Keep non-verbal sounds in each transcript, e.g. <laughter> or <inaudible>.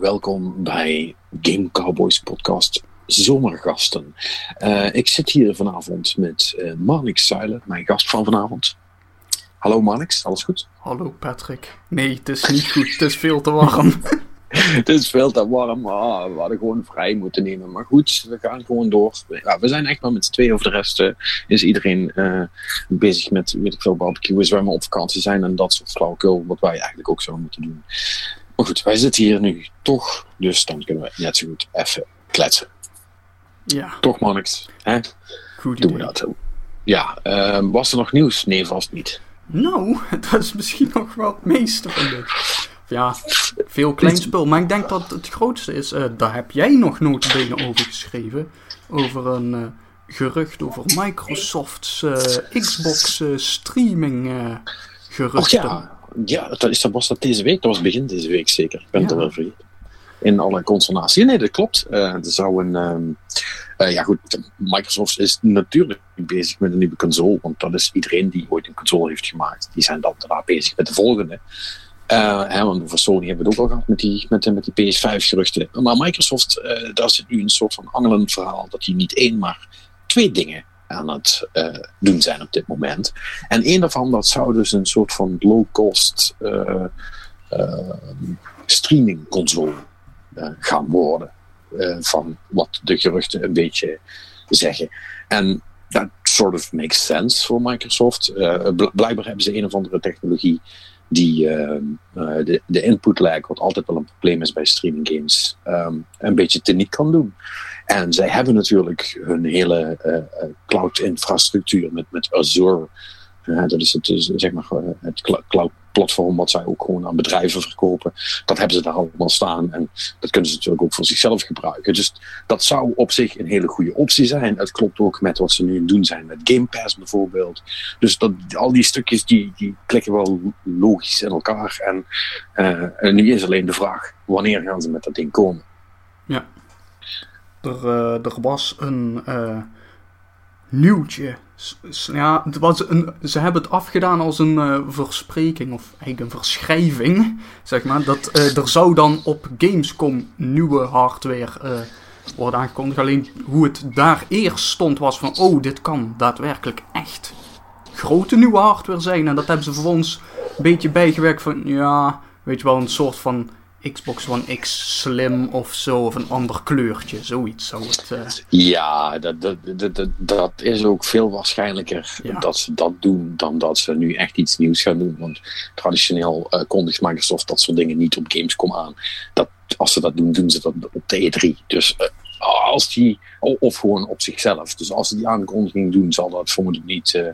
Welkom bij Game Cowboys Podcast Zomergasten. Uh, ik zit hier vanavond met uh, Marnix Zuilen, mijn gast van vanavond. Hallo Marnix, alles goed? Hallo Patrick. Nee, het is niet goed, het is veel te warm. <laughs> het is veel te warm, ah, we hadden gewoon vrij moeten nemen. Maar goed, we gaan gewoon door. Ja, we zijn echt maar met z'n tweeën, over de rest uh, is iedereen bezig met, weet ik veel, barbecue, zwemmen op vakantie zijn en dat soort flauwekul, wat wij eigenlijk ook zouden moeten doen. Maar goed, wij zitten hier nu toch, dus dan kunnen we net zo goed even kletsen. Ja. Toch, Monix? Hè? Goed Doen we dat. Ja, uh, was er nog nieuws? Nee, vast niet. Nou, <laughs> dat is misschien nog wel het meeste van dit. Ja, veel klein spul. Maar ik denk dat het grootste is, uh, daar heb jij nog notabene over geschreven. Over een uh, gerucht over Microsoft's uh, Xbox streaming geruchten. Och ja, ja, dat, is, dat was dat deze week. Dat was begin deze week zeker. Ik ben het er wel vergeten. In alle consternatie. Nee, dat klopt. Uh, er zou een. Um, uh, ja, goed. Microsoft is natuurlijk bezig met een nieuwe console. Want dat is iedereen die ooit een console heeft gemaakt. Die zijn dan daarna bezig met de volgende. Uh, hè, want voor Sony hebben we het ook al gehad met die, met, met die PS5-geruchten. Maar Microsoft, daar zit nu een soort van angelend verhaal. Dat die niet één, maar twee dingen aan het uh, doen zijn op dit moment. En een daarvan, dat zou dus een soort van low-cost uh, uh, streaming console gaan worden. van wat de geruchten een beetje zeggen. En dat sort of makes sense voor Microsoft. blijkbaar hebben ze een of andere technologie die de, de input lag, wat altijd wel een probleem is bij streaming games, um, een beetje teniet kan doen. En zij hebben natuurlijk hun hele uh, cloud-infrastructuur met, met Azure. Dat is het, zeg maar, het cloud-platform wat zij ook gewoon aan bedrijven verkopen. Dat hebben ze daar allemaal staan. En dat kunnen ze natuurlijk ook voor zichzelf gebruiken. Dus dat zou op zich een hele goede optie zijn. Het klopt ook met wat ze nu doen zijn met Game Pass bijvoorbeeld. Dus dat, al die stukjes die, die klikken wel logisch in elkaar. En, uh, en nu is alleen de vraag, wanneer gaan ze met dat ding komen? Ja. Er, uh, er was een uh, nieuwtje. Ja, het was een, ze hebben het afgedaan als een uh, verspreking, of eigenlijk een verschrijving, zeg maar. Dat er zou dan op Gamescom nieuwe hardware worden aangekondigd. Alleen hoe het daar eerst stond was van, oh, dit kan daadwerkelijk echt grote nieuwe hardware zijn. En dat hebben ze vervolgens een beetje bijgewerkt van, ja, weet je wel, een soort van Xbox One X Slim of zo, of een ander kleurtje, zoiets zou het... Uh... Ja, dat, dat, dat, dat is ook veel waarschijnlijker ja. dat ze dat doen dan dat ze nu echt iets nieuws gaan doen. Want traditioneel uh, kondigt Microsoft dat soort dingen niet op Gamescom aan. Dat, als ze dat doen, doen ze dat op de E3. Dus uh, als die, of gewoon op zichzelf. Dus als ze die aankondiging doen, zal dat vermoedelijk niet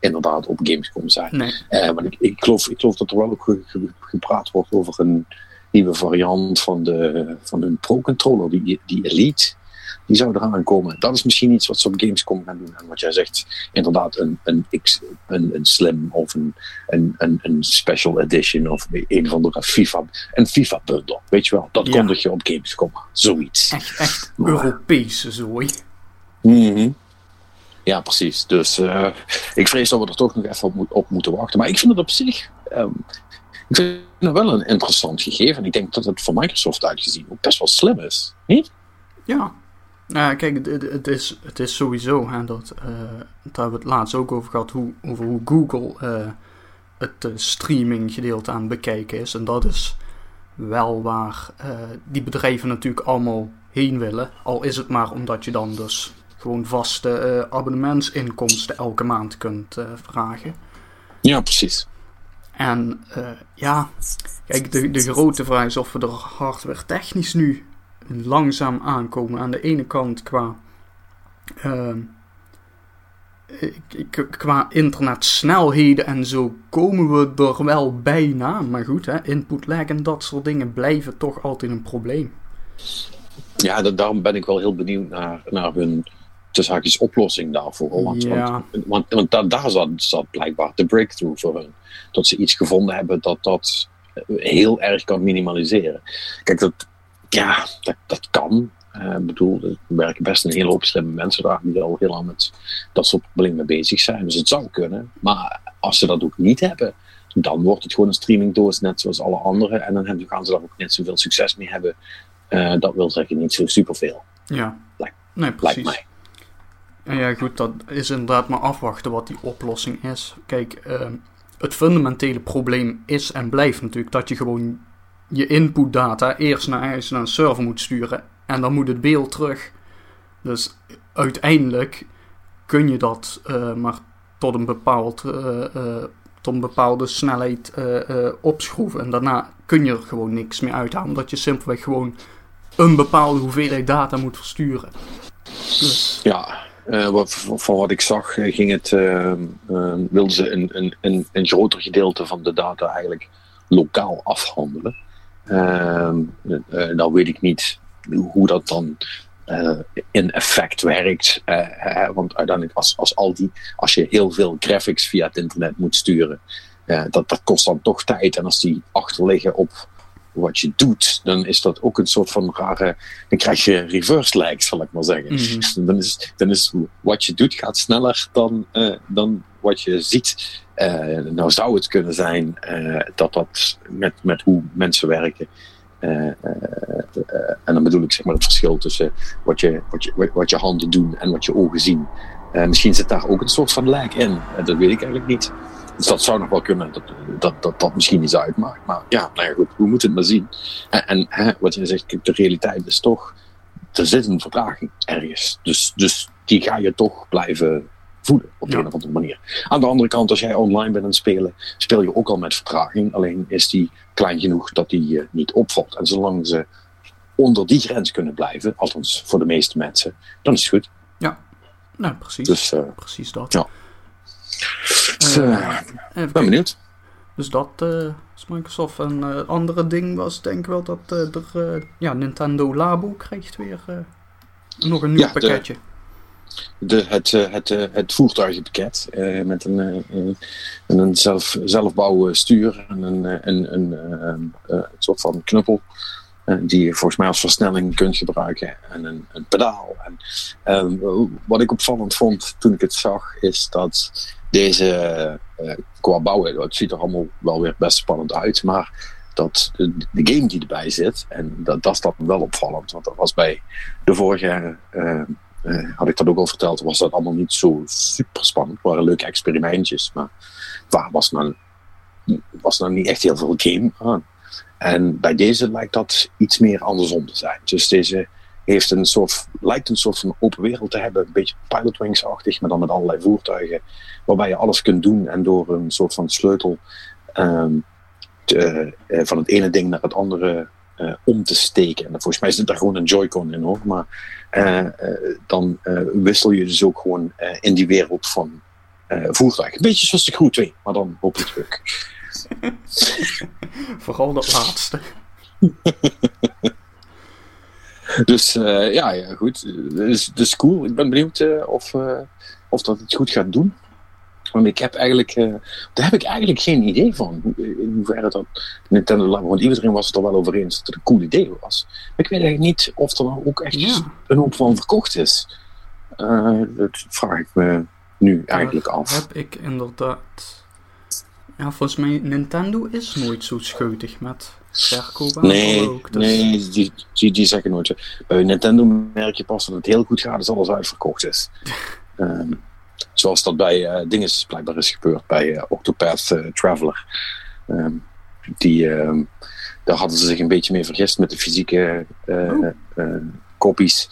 inderdaad op Gamescom zijn. Nee. maar ik, ik, geloof, ik geloof dat er wel ook ge, ge, gepraat wordt over een nieuwe variant van, de, van hun Pro-controller, die, die Elite, die zou eraan komen. Dat is misschien iets wat ze op Gamescom gaan doen. En wat jij zegt, inderdaad een, een, X, een, een Slim of een, een, een, een Special Edition of een of andere FIFA, een FIFA-bundle. Weet je wel, dat ja. kondig je op Gamescom Zoiets. Echt, echt maar, Europese zooi. Mm -hmm. Ja, precies. Dus uh, ik vrees dat we er toch nog even op, op moeten wachten. Maar ik vind het op zich... Um, ik vind het wel een interessant gegeven. Ik denk dat het voor Microsoft uitgezien ook best wel slim is. Niet? Ja. Nou, kijk, het, is, het is sowieso, hè, dat, uh, daar hebben we het laatst ook over gehad, hoe, over hoe Google uh, het uh, streaming gedeelte aan het bekijken is. En dat is wel waar die bedrijven natuurlijk allemaal heen willen. Al is het maar omdat je dan dus gewoon vaste abonnementsinkomsten elke maand kunt vragen. Ja, precies. En uh, ja, kijk, de, de grote vraag is of we er hardware technisch nu langzaam aankomen. Aan de ene kant qua, uh, qua internetsnelheden en zo komen we er wel bijna. Maar goed, hè, input lag en dat soort dingen blijven toch altijd een probleem. Ja, daarom ben ik wel heel benieuwd naar, naar hun tussen haakjes oplossing daarvoor. Want, ja. want, want, want daar, daar zat, zat, blijkbaar de breakthrough voor hun. Dat ze iets gevonden hebben dat dat heel erg kan minimaliseren. Kijk, dat, ja, dat, dat kan. Uh, ik bedoel, er werken best een hele hoop slimme mensen daar die al heel lang met dat soort problemen bezig zijn. Dus het zou kunnen. Maar als ze dat ook niet hebben, dan wordt het gewoon een streamingdoos, net zoals alle andere. En dan hebben- gaan ze daar ook net zoveel succes mee hebben. Eh, dat wil zeggen, niet zo superveel, Ja. Lijkt- Nee, lijkt precies. mij. En ja, goed, dat is inderdaad maar afwachten wat die oplossing is. Kijk, ehm, het fundamentele probleem is en blijft natuurlijk dat je gewoon je inputdata eerst naar ergens naar een server moet sturen en dan moet het beeld terug. Dus uiteindelijk kun je dat eh, maar tot een, bepaald, eh, eh, tot een bepaalde snelheid eh, eh, opschroeven. En daarna kun je er gewoon niks meer uithalen, omdat je simpelweg gewoon een bepaalde hoeveelheid data moet versturen. Dus Ja, wat, van wat ik zag eh, ging het, eh, eh, wilden ze een, een, een, een groter gedeelte van de data eigenlijk lokaal afhandelen. Nou weet ik niet hoe dat dan in effect werkt. Want uiteindelijk als, als, al die, als je heel veel graphics via het internet moet sturen, dat, dat kost dan toch tijd. En als die achterliggen op wat je doet, dan is dat ook een soort van rare. Dan krijg je reverse lag, zal ik maar zeggen. Mm-hmm. <laughs> Dan, is, dan is wat je doet gaat sneller dan, uh, dan wat je ziet. Uh, nou zou het kunnen zijn uh, dat dat met, met hoe mensen werken. en dan bedoel ik zeg maar het verschil tussen wat je, wat je, wat je handen doen en wat je ogen zien. misschien zit daar ook een soort van lag in. dat weet ik eigenlijk niet. Dus dat zou nog wel kunnen, dat dat, dat, dat misschien iets uitmaakt. Maar ja, nou ja, goed, we moeten het maar zien. En, en hè, wat je zegt, de realiteit is toch, er zit een vertraging ergens. Dus, dus die ga je toch blijven voelen op ja. een of andere manier. Aan de andere kant, als jij online bent aan het spelen, speel je ook al met vertraging. Alleen is die klein genoeg dat die je niet opvalt. En zolang ze onder die grens kunnen blijven, althans voor de meeste mensen, dan is het goed. Ja, nou precies. Dus, uh, precies dat. Ja. Dus, uh, ben benieuwd. Dus dat uh, is Microsoft. En uh, andere ding was denk ik wel dat uh, er, ja, Nintendo Labo krijgt weer nog een nieuw ja, pakketje. De, de, het, het, het voertuigenpakket met een, een zelf, zelfbouwen stuur en een, een, een, een soort van knuppel. Die je volgens mij als versnelling kunt gebruiken. En een, een pedaal. En, wat ik opvallend vond toen ik het zag, is dat deze uh, qua bouwen, het ziet er allemaal wel weer best spannend uit, maar dat de, game die erbij zit, en dat, dat is dan wel opvallend, want dat was bij de vorige, uh, had ik dat ook al verteld, was dat allemaal niet zo super spannend. Het waren leuke experimentjes, maar waar was nou, was nou niet echt heel veel game aan. En bij deze lijkt dat iets meer andersom te zijn. Dus deze heeft een soort, lijkt een soort van open wereld te hebben, een beetje pilotwings-achtig, maar dan met allerlei voertuigen, waarbij je alles kunt doen en door een soort van sleutel um, te, uh, van het ene ding naar het andere uh, om te steken. En volgens mij zit daar gewoon een Joy-Con in hoor, maar uh, dan wissel je dus ook gewoon in die wereld van voertuigen. Een beetje zoals de Crew 2, maar dan hopelijk terug. <laughs> Vooral dat laatste. <laughs> Dus uh, ja, ja, goed. Dus, dus cool. Ik ben benieuwd uh, of, uh, of dat het goed gaat doen. Want ik heb eigenlijk, daar heb ik eigenlijk geen idee van. In hoeverre dat Nintendo Labo, want iedereen was het er wel over eens dat het een cool idee was. Maar ik weet eigenlijk niet of er ook echt ja. een hoop van verkocht is. dat vraag ik me nu eigenlijk af. Heb ik inderdaad. Ja, volgens mij Nintendo is nooit zo scheutig met nee, ook. Dus... Nee, die, die, die zeggen nooit. Bij Nintendo merk je pas dat het heel goed gaat als alles uitverkocht is. um, <laughs> zoals dat bij uh, dingen blijkbaar is gebeurd bij uh, Octopath uh, Traveler. Um, die, um, daar hadden ze zich een beetje mee vergist met de fysieke oh. kopies.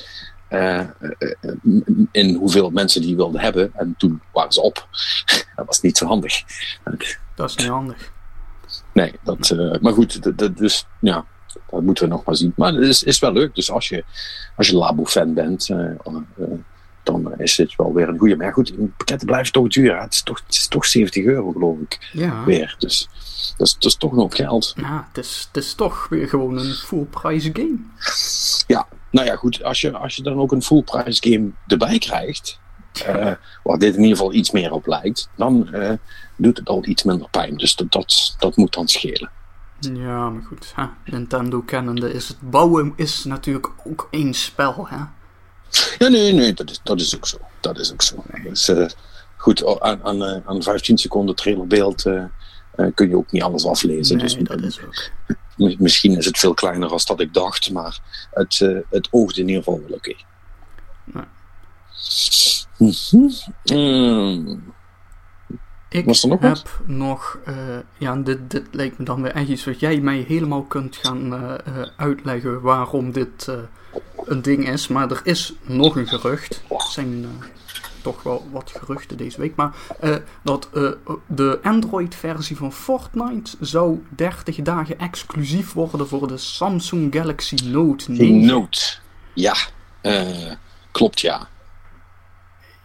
in hoeveel mensen die wilden hebben. En toen waren ze op. <laughs> dat was niet zo handig. Dat is niet handig. Nee, dat, uh, maar goed, dat, dat, dus ja, dat moeten we nog maar zien. Maar het is, is wel leuk. Dus als je, als je Labo-fan bent, uh, uh, dan is dit wel weer een goede. Maar goed, pakketten blijven toch duur. Het is toch, het is toch 70 euro, geloof ik. Ja. Weer. Dus dat is, dat is toch nog geld. Ja, het is, het is toch weer gewoon een full price game. Ja, nou ja, goed. Als je, als je dan ook een full price game erbij krijgt. Uh, waar dit in ieder geval iets meer op lijkt, dan uh, doet het al iets minder pijn. Dus dat, dat, dat moet dan schelen. Ja, maar goed. Hè? Nintendo kennende is het bouwen is natuurlijk ook één spel. Hè? Ja, nee, nee, dat is, dat is ook zo. Dat is ook zo. Dus, uh, goed, aan, aan, aan 15 seconden trailerbeeld eh, kun je ook niet alles aflezen. Nee, dus dat is ook. <laughs> mi- misschien is het veel kleiner dan dat ik dacht, maar het, eh, het oogde in ieder geval wel oké. Nee. Mm. Ik Was er nog heb wat? nog, eh, ja, dit, dit lijkt me dan weer echt iets wat jij mij helemaal kunt gaan eh, eh, uitleggen waarom dit een ding is. Maar er is nog een gerucht. Er zijn toch wel wat geruchten deze week. Maar dat de Android-versie van Fortnite zou 30 dagen exclusief worden voor de Samsung Galaxy Note 9. Note. Ja, klopt ja.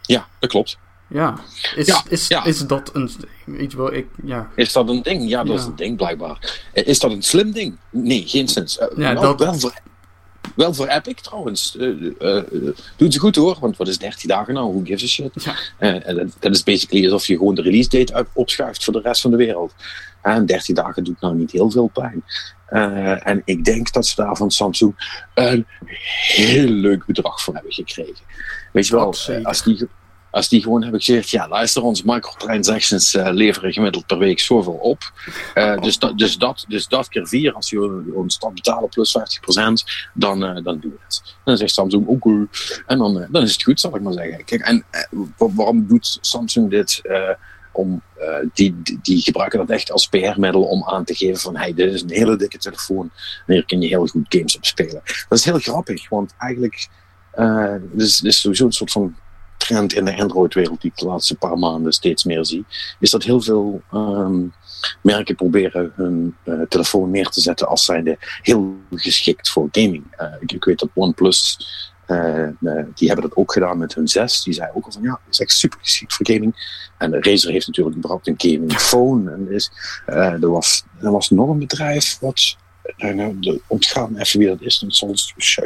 Ja, dat klopt. Ja, is, Ja, is, ja. is dat een. Weet je wel, ik. Ja, Is dat een ding? Ja, dat is een ding blijkbaar. Eh, Is dat een slim ding? Nee, geen zins. Eh, Ja, wel, dat- wel, voor, wel voor Epic trouwens. Eh, doet ze goed hoor, want wat is 13 dagen nou? Who gives a shit? dat, is basically alsof je gewoon de release date opschuift voor de rest van de wereld. En 13 dagen doet nou niet heel veel pijn. En ik denk dat ze daar van Samsung een heel leuk bedrag voor hebben gekregen. Weet je wel, als die, als die gewoon hebben gezegd: ja, luister, onze microtransactions eh, leveren gemiddeld per week zoveel op. Eh, dus, dat, dus, dat, dus dat keer vier, als je ons dat betalen plus 50%, dan, eh, dan doen we het. Dan zegt Samsung: oké. En dan, dan is het goed, zal ik maar zeggen. Kijk, en wa- waarom doet Samsung dit? Om, die, die, die gebruiken dat echt als PR-middel om aan te geven van hey, dit is een hele dikke telefoon en hier kun je heel goed games op spelen. Dat is heel grappig, want eigenlijk dit is, dit is sowieso een soort van trend in de Android-wereld die ik de laatste paar maanden steeds meer zie, is dat heel veel ehm, merken proberen hun eh, telefoon neer te zetten als zijnde heel geschikt voor gaming. Eh, ik, weet dat OnePlus die hebben dat ook gedaan met hun 6. Die zei ook al van ja, het is echt super geschikt voor gaming. En Razer heeft natuurlijk überhaupt een gaming phone. En is, er, was, er was nog een bedrijf wat. Uh, nou, de- me even wie dat is. Dat zal Xiao-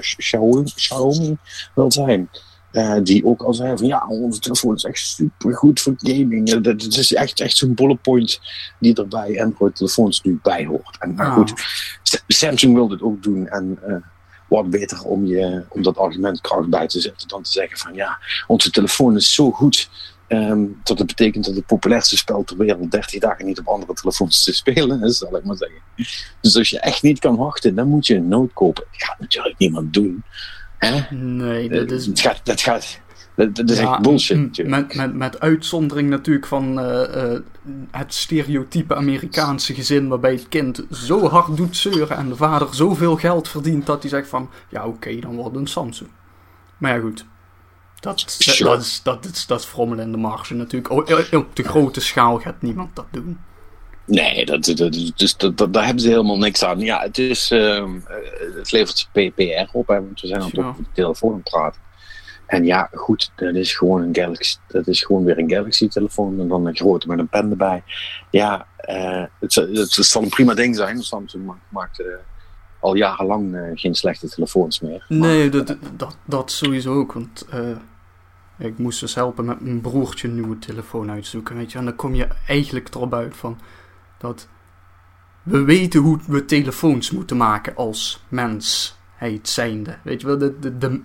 Xiaomi, wel zijn. Eh, die ook al zei van ja, onze telefoon is echt super goed voor gaming. Eh, dat, dat is echt, echt zo'n bullet point die er bij Android-telefoons nu bij hoort. En nou Ah. goed, Sa- Samsung wil dit ook doen. En eh, wat beter om, je, om dat argument kracht bij te zetten dan te zeggen van ja, onze telefoon is zo goed. Ehm, dat het betekent dat het populairste spel ter wereld 30 dagen niet op andere telefoons te spelen is, zal ik maar zeggen. Dus als je echt niet kan wachten, dan moet je een nood kopen. Dat gaat natuurlijk niemand doen. Hè? nee, Eh, dat is. dat gaat, dat gaat, dat, is Ja, echt bullshit natuurlijk. Met, met, met uitzondering natuurlijk van eh, eh, het stereotype Amerikaanse gezin waarbij het kind zo hard doet zeuren en de vader zoveel geld verdient dat hij zegt van ja oké, dan wordt het een Samsung. Maar ja goed, dat, Sure. dat, is, dat, is, dat is frommelen in de marge natuurlijk. O- o- Op de grote schaal gaat niemand dat doen. Nee, dat, dat, dus dat, dat, daar hebben ze helemaal niks aan. Ja, het, is, eh, het levert PPR op, hè, want we zijn aan over de telefoon aan het praten. En ja, goed, dat is gewoon een Galaxy. Dat is gewoon weer een Galaxy-telefoon en dan een grote met een pen erbij. Ja, eh, het, zal- het, het zal een prima ding zijn. Samsung maakt, maakt eh, al jarenlang eh, geen slechte telefoons meer. Maar- Nee, dat, dat, dat sowieso ook. Want eh, ik moest dus helpen met mijn broertje een nieuwe telefoon uitzoeken. Weet je, en dan kom je eigenlijk erop uit van dat we weten hoe we telefoons moeten maken als mensheid zijnde. Weet je wel, de, de, de,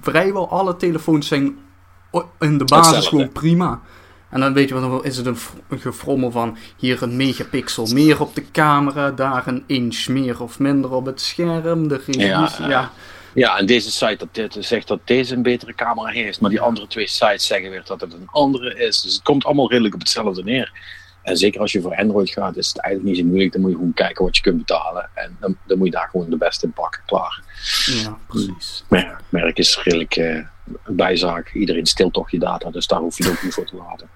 vrijwel alle telefoons zijn in de basis Hetzelfde. gewoon prima. En dan weet je wel, dan is het een, een gefrommel van hier een megapixel meer op de camera, daar een inch meer of minder op het scherm, de resolutie. Ja, ja. Ja, en deze site dat dit zegt dat deze een betere camera heeft, maar die andere twee sites zeggen weer dat het een andere is. Dus het komt allemaal redelijk op hetzelfde neer. En zeker als je voor Android gaat, is het eigenlijk niet zo moeilijk. Dan moet je gewoon kijken wat je kunt betalen. En dan, dan moet je daar gewoon de beste in pakken. Klaar. Ja, precies. Maar ja, het merk is redelijk eh, een bijzaak. Iedereen stilt toch je data, dus daar hoef je het ook niet voor te laten.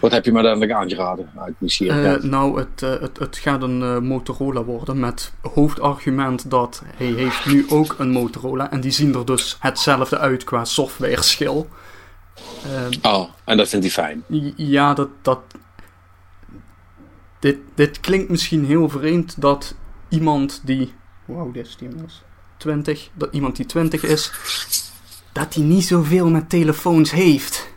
Wat heb je me dan aangeraden? Uit nieuwsgierigheid? Eh, nou, het, eh, het, het gaat een eh, Motorola worden met hoofdargument dat hij heeft nu ook een Motorola en die zien er dus hetzelfde uit qua softwareschil. Oh, en dat vindt hij fijn. ja, dat, dat... Dit, dit klinkt misschien heel vreemd dat iemand die... Hoe oud is die inmiddels? 20? Dat iemand die 20 is, dat hij niet zoveel met telefoons heeft.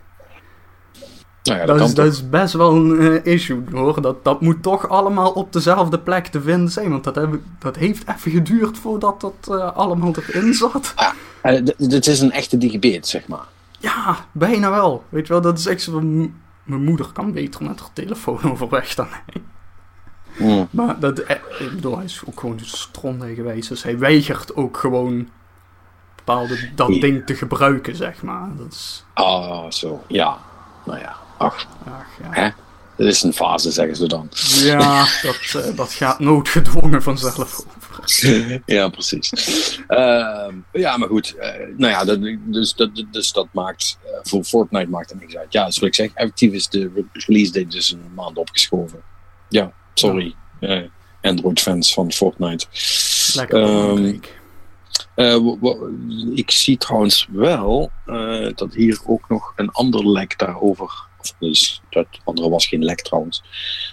Nou ja, dat, is, toch? dat is best wel een eh, issue hoor. Dat, dat moet toch allemaal op dezelfde plek te vinden zijn. Want dat, heb, dat heeft even geduurd voordat dat eh, allemaal erin zat. Eh, d- Dit is een echte digibit, zeg maar. Ja, bijna wel. Weet je wel, dat is echt zo van... Mijn moeder kan beter met haar telefoon <laughs> overweg dan hij. Mm. Maar dat, ik bedoel, hij is ook gewoon stronde geweest. Dus hij weigert ook gewoon bepaalde dat Ja. ding te gebruiken, zeg maar. Dat is, Ah, zo. Ja. Nou ja. Ach, ach, ja. hè? Dat is een fase, zeggen ze dan. Ja, dat, <laughs> eh, dat gaat noodgedwongen vanzelf over. <laughs> ja, precies. Ehm, ja, maar goed. eh, nou ja, dat, dus, dat, dus dat maakt eh, voor Fortnite maakt er niks uit. Ja, zoals ik zeg, effectief is de re- release date dus een maand opgeschoven. Ja, sorry. Android-fans van Fortnite. Lekker Ehm, belangrijk. Eh, wa- wa- ik zie trouwens wel eh, dat hier ook nog een ander lek daarover. Dus, dat andere was geen lek trouwens.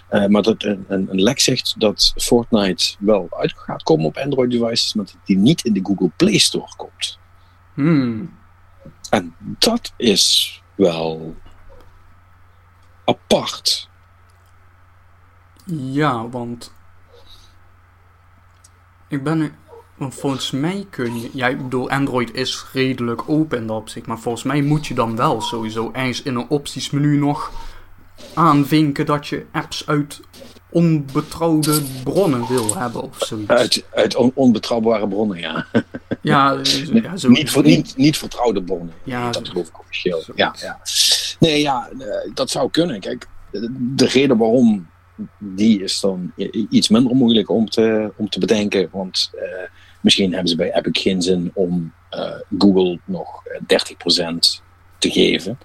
Eh, maar dat een, een, een lek zegt dat Fortnite wel uit gaat komen op Android devices, maar dat die niet in de Google Play Store komt. Hmm. En dat is wel apart. Ja, want ik ben nu, want volgens mij kun je, ja, ik bedoel, Android is redelijk open in dat opzicht, maar volgens mij moet je dan wel sowieso ergens in een optiesmenu nog aanvinken dat je apps uit onbetrouwde bronnen wil hebben of zoiets. Uit, uit on- onbetrouwbare bronnen, ja. <laughs> ja, <laughs> ja zo, niet, voor, niet, niet vertrouwde bronnen. Ja, dat geloof ik officieel. Ja, ja. Nee, ja, eh, dat zou kunnen. Kijk, de- de reden waarom die is dan iets minder moeilijk om te, om te bedenken. Want eh, misschien hebben ze bij Epic geen zin om eh, Google nog eh, 30% te geven.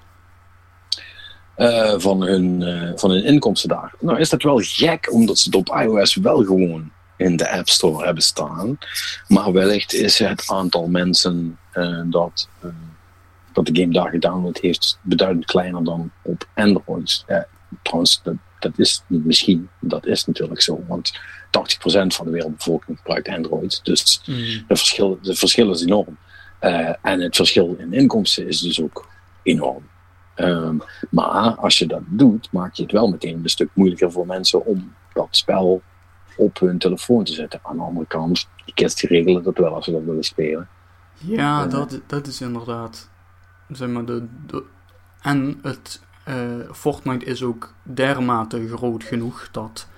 eh, van, hun, eh, van hun inkomsten daar. Nou is dat wel gek, omdat ze het op iOS wel gewoon in de App Store hebben staan. Maar wellicht is het aantal mensen eh, dat, eh, dat de game daar gedownload heeft beduidend kleiner dan op Android. Eh, trouwens, dat, dat is misschien, dat is natuurlijk zo. Want 80% van de wereldbevolking gebruikt Android. Dus Hmm. de verschil, de verschil is enorm. Eh, en het verschil in inkomsten is dus ook enorm. Ehm, maar als je dat doet, maak je het wel meteen een stuk moeilijker voor mensen om dat spel op hun telefoon te zetten. Aan de andere kant, die kids die regelen dat wel als ze dat willen spelen. Ja, Eh. dat, dat is inderdaad. Zeg maar, de, de, en het eh, Fortnite is ook dermate groot genoeg dat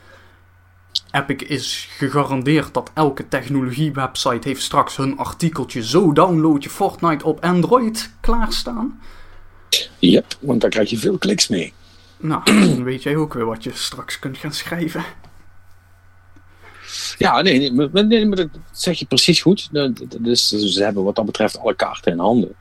Epic is gegarandeerd dat elke technologie-website heeft straks hun artikeltje zo download je Fortnite op Android klaarstaan. Yep, want daar krijg je veel kliks mee. Nou, <clears throat> dan weet jij ook weer wat je straks kunt gaan schrijven. Ja, nee, nee, maar, nee, maar dat zeg je precies goed. Dat- dat- Dus ze hebben wat dat betreft alle kaarten in handen.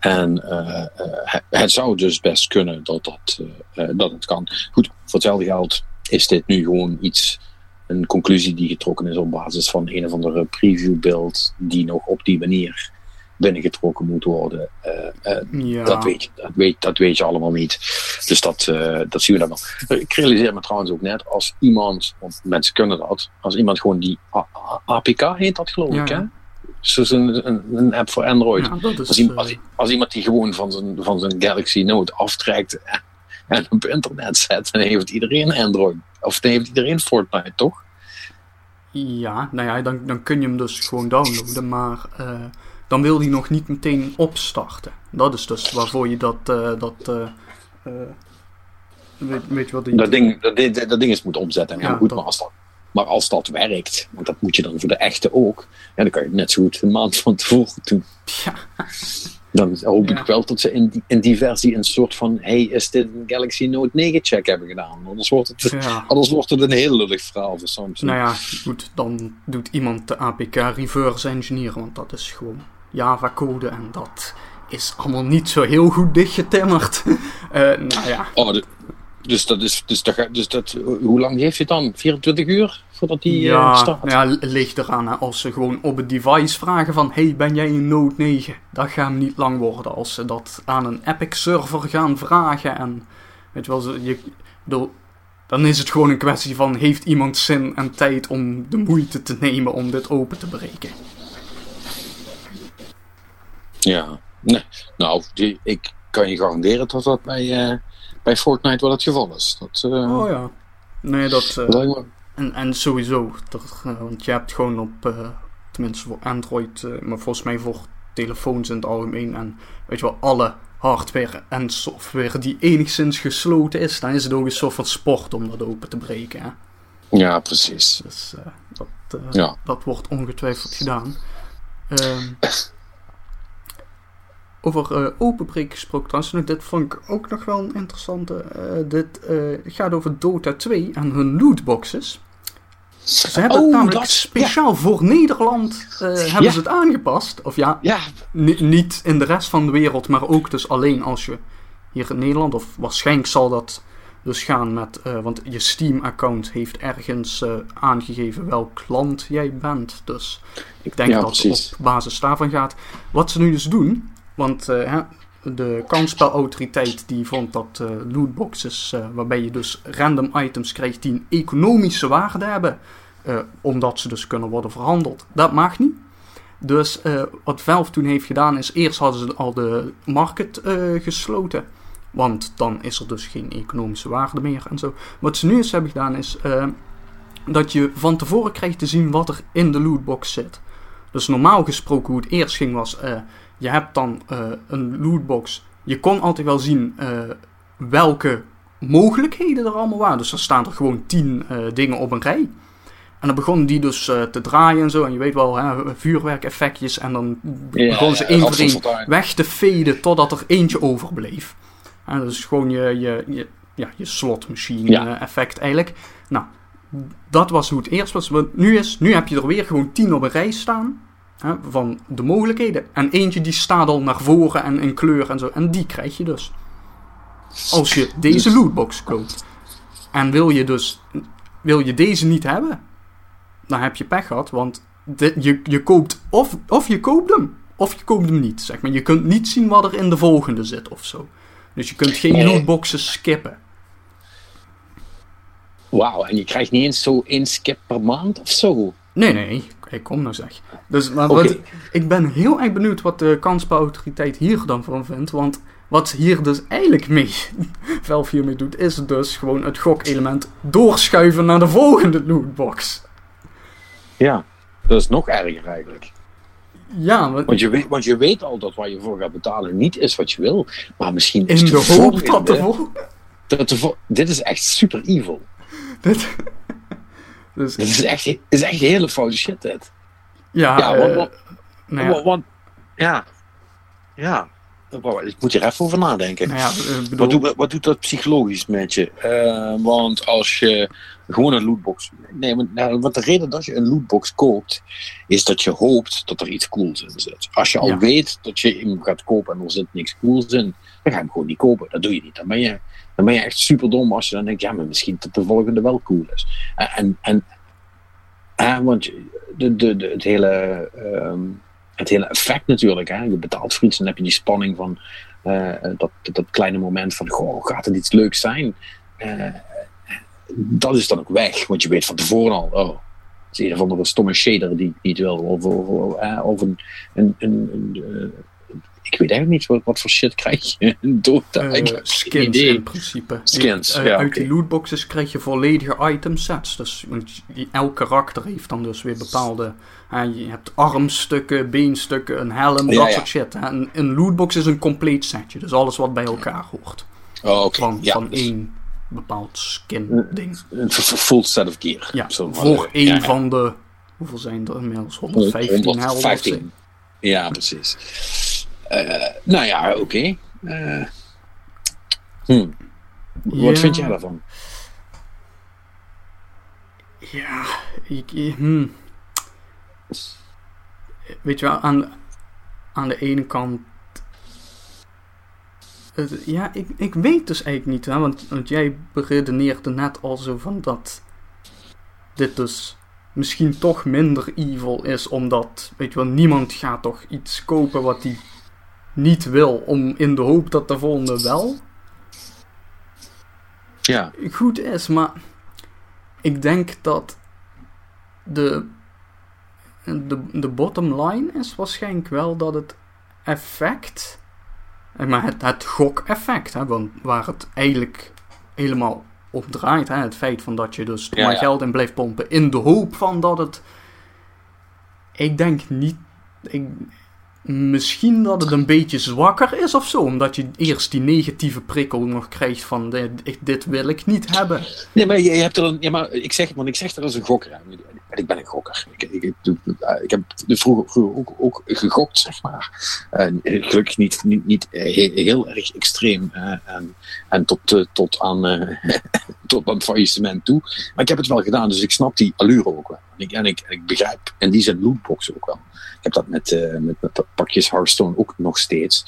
En eh, eh, het- zou dus best kunnen dat, dat, eh, dat het kan. Goed, voor hetzelfde geld is dit nu gewoon iets, een conclusie die getrokken is op basis van een of andere previewbeeld die nog op die manier binnengetrokken moet worden. Eh, eh, Ja, dat, weet je, dat, weet, dat weet je allemaal niet. Dus dat, eh, dat zien we dan wel. Ik realiseer me trouwens ook net, als iemand, want mensen kunnen dat, als iemand gewoon die A- A- APK heet dat geloof Ja, ik, hè? ja. Dus een, een, een app voor Android. is... Als, als iemand die gewoon van zijn, van zijn Galaxy Note aftrekt en, en op internet zet, dan heeft iedereen Android. Of dan heeft iedereen Fortnite, toch? Ja, nou ja, dan, dan kun je hem dus gewoon downloaden, maar eh, dan wil hij nog niet meteen opstarten. Dat is dus waarvoor je dat, eh, dat eh, weet, weet je wat die... Dat ding, dat, ding- dat ding is moet omzetten. Ja, goed, dat- maar als, dat, maar als dat werkt, want dat moet je dan voor de echte ook, ja, dan kan je het net zo goed een maand van tevoren doen. Ja, Dan hoop Ja. ik wel dat ze in die, in die versie een soort van: hey, is dit een Galaxy Note 9 check hebben gedaan? Anders wordt het, ja. anders wordt het een heel lullig verhaal voor Samsung. Nou ja, goed, dan doet iemand de APK reverse engineeren, want dat is gewoon Java code en dat is allemaal niet zo heel goed dichtgetimmerd. <laughs> Eh nou ja, Oh, dus dat is, dus dat, dus dat, hoe lang heeft je het dan? 24 uur voordat die eh, ja, start? ja, ligt eraan. Hè. Als ze gewoon op het device vragen van... Hey, ben jij een Note 9? Dat gaat hem niet lang worden. Als ze dat aan een Epic-server gaan vragen en... Weet je wel, ze- je, bedoel, dan is het gewoon een kwestie van... Heeft iemand zin en tijd om de moeite te nemen om dit open te breken? Ja, nee. Nou, die, ik kan je garanderen dat dat bij, eh, bij Fortnite wel het geval is. Dat, eh, Oh ja. Nee, dat... eh, dat En, en sowieso, eh, want je hebt gewoon op, eh, tenminste voor Android, eh, maar volgens mij voor telefoons in het algemeen en weet je wel, alle hardware en software die enigszins gesloten is, dan is het ook een soort van sport om dat open te breken. Hè? Ja, precies. Dus uh, dat, uh, ja. dat wordt ongetwijfeld gedaan. Ehm, over uh, openbreken gesproken trouwens, dit vond ik ook nog wel een interessante. dit gaat over Dota 2 en hun lootboxes. Ze hebben oh, het namelijk dat, speciaal ja. voor Nederland hebben Ja. ze het aangepast. Of ja, Ja, Ni- niet in de rest van de wereld, maar ook dus alleen als je hier in Nederland, of waarschijnlijk zal dat dus gaan met, eh, want je Steam-account heeft ergens eh, aangegeven welk land jij bent. Dus ik denk dat het op basis daarvan gaat. Wat ze nu dus doen, want eh, hè, de kansspelautoriteit die vond dat eh, lootboxes, eh, waarbij je dus random items krijgt die een economische waarde hebben, eh, omdat ze dus kunnen worden verhandeld, dat mag niet. Dus eh, wat Valve toen heeft gedaan is, eerst hadden ze al de market eh, gesloten. Want dan is er dus geen economische waarde meer en zo. Wat ze nu eens hebben gedaan is dat je van tevoren krijgt te zien wat er in de lootbox zit. Dus normaal gesproken hoe het eerst ging was, je hebt dan een lootbox. Je kon altijd wel zien welke mogelijkheden er allemaal waren. Dus dan staan er gewoon tien eh, dingen op een rij. En dan begonnen die dus eh, te draaien en zo. En je weet wel, hè, vuurwerkeffectjes. En dan Ja, begonnen ze één voor één weg te faden totdat er eentje overbleef. En dat is gewoon je, je, je, ja, je slotmachine Ja. eh, effect eigenlijk. Nou, dat was hoe het eerst was. Want nu, is, nu heb je er weer gewoon tien op een rij staan. Hè, van de mogelijkheden. En eentje die staat al naar voren en in kleur en zo. En die krijg je dus. Als je deze lootbox koopt. En wil je dus wil je deze niet hebben, dan heb je pech gehad. Want de- je, je koopt of, of je koopt hem, of je koopt hem niet. Zeg maar. Je kunt niet zien wat er in de volgende zit of zo. Dus je kunt geen lootboxen skippen. Wauw, en je krijgt niet eens zo één skip per maand of zo. Nee, nee, ik kom nou zeg. Dus maar wat, ik ben heel erg benieuwd wat de kansspelautoriteit hier dan van vindt. Want wat hier dus eigenlijk mee, <laughs> Valve hiermee doet, is dus gewoon het gokelement doorschuiven naar de volgende lootbox. Ja, dat is nog erger eigenlijk. Ja, want Want je, weet, want je weet al dat waar je voor gaat betalen niet is wat je wil. Maar misschien is in de de hoop dat de volgende- vol... dat de Dit is echt super evil. <laughs> Dit... Dus Dit is echt, is echt hele foute shit, dit. ja, Ja, eh, want- want- nou ja, Want, want- ja. Ja. Wacht, Ik moet hier even over nadenken. nou ja, eh, bedoel, Wat, doet, wat doet dat psychologisch met je? Eh, want als je gewoon een lootbox. Nee, want, nou, want de reden dat je een lootbox koopt, is dat je hoopt dat er iets cools in zit. Als je al Ja. weet dat je hem gaat kopen en er zit niks cools in, dan ga je hem gewoon niet kopen. Dat doe je niet. Dan ben je, dan ben je echt super dom als je dan denkt, ja, maar misschien dat de volgende wel cool is. En, en, en want de, de, de, het hele. ehm, het hele effect natuurlijk. Hè? Je betaalt voor iets en dan heb je die spanning van eh, dat, dat, dat kleine moment van goh, gaat het iets leuks zijn? Eh, dat is dan ook weg, want je weet van tevoren al, oh, het is een of andere stomme shader die ik niet wil. Of, of, eh, of een, een, een, een, eh, ik weet eigenlijk niet wat, wat voor shit krijg je <laughs> in Dota. eh, skins idee. in principe. Skins, ja, Uit oké. die lootboxes krijg je volledige item sets. Dus elk karakter heeft dan dus weer bepaalde... je hebt armstukken, beenstukken, een helm, Ja, dat ja. soort shit. hè. Een lootbox is een compleet setje. Dus alles wat bij elkaar hoort. Oh. Van, Ja, van dus één bepaald skin ding. een full set of gear. Ja, voor één Ja, ja. van de... Hoeveel zijn er inmiddels? 115 helden? of zo? 115. Ja, precies. Eh, nou ja, oké. Eh, hm. Wat vind jij daarvan? Ja, ik, ik- hmm. Weet je wel, aan, aan de ene kant. Ja, ik, ik weet dus eigenlijk niet, hè, want, want jij beredeneerde net al zo van dat dit dus misschien toch minder evil is, omdat, weet je wel, niemand gaat toch iets kopen wat hij niet wil, om in de hoop dat de volgende wel Ja, goed is, maar ik denk dat de, de, de bottom line is waarschijnlijk wel dat het effect, maar het, het gok-effect, hè, waar het eigenlijk helemaal op draait, hè, het feit van dat je dus Ja, maar ja. geld in blijft pompen in de hoop van dat het, ik denk niet, ik, misschien dat het een beetje zwakker is of zo. Omdat je eerst die negatieve prikkel nog krijgt van dit, dit wil ik niet hebben. Nee, maar je, hebt er een, ja, maar ik zeg want ik zeg er als een gokker. Ik ben een gokker. Ik, ik, ik, ik heb vroeger, vroeger ook, ook, gegokt, zeg maar. En gelukkig niet, niet, niet heel, erg extreem. en, en tot, tot, aan, <laughs> tot aan faillissement toe. Maar ik heb het wel gedaan, dus ik snap die allure ook wel. En ik, en ik, ik begrijp, en die zijn lootbox ook wel. Ik heb dat met, uh, met, met pakjes Hearthstone ook nog steeds.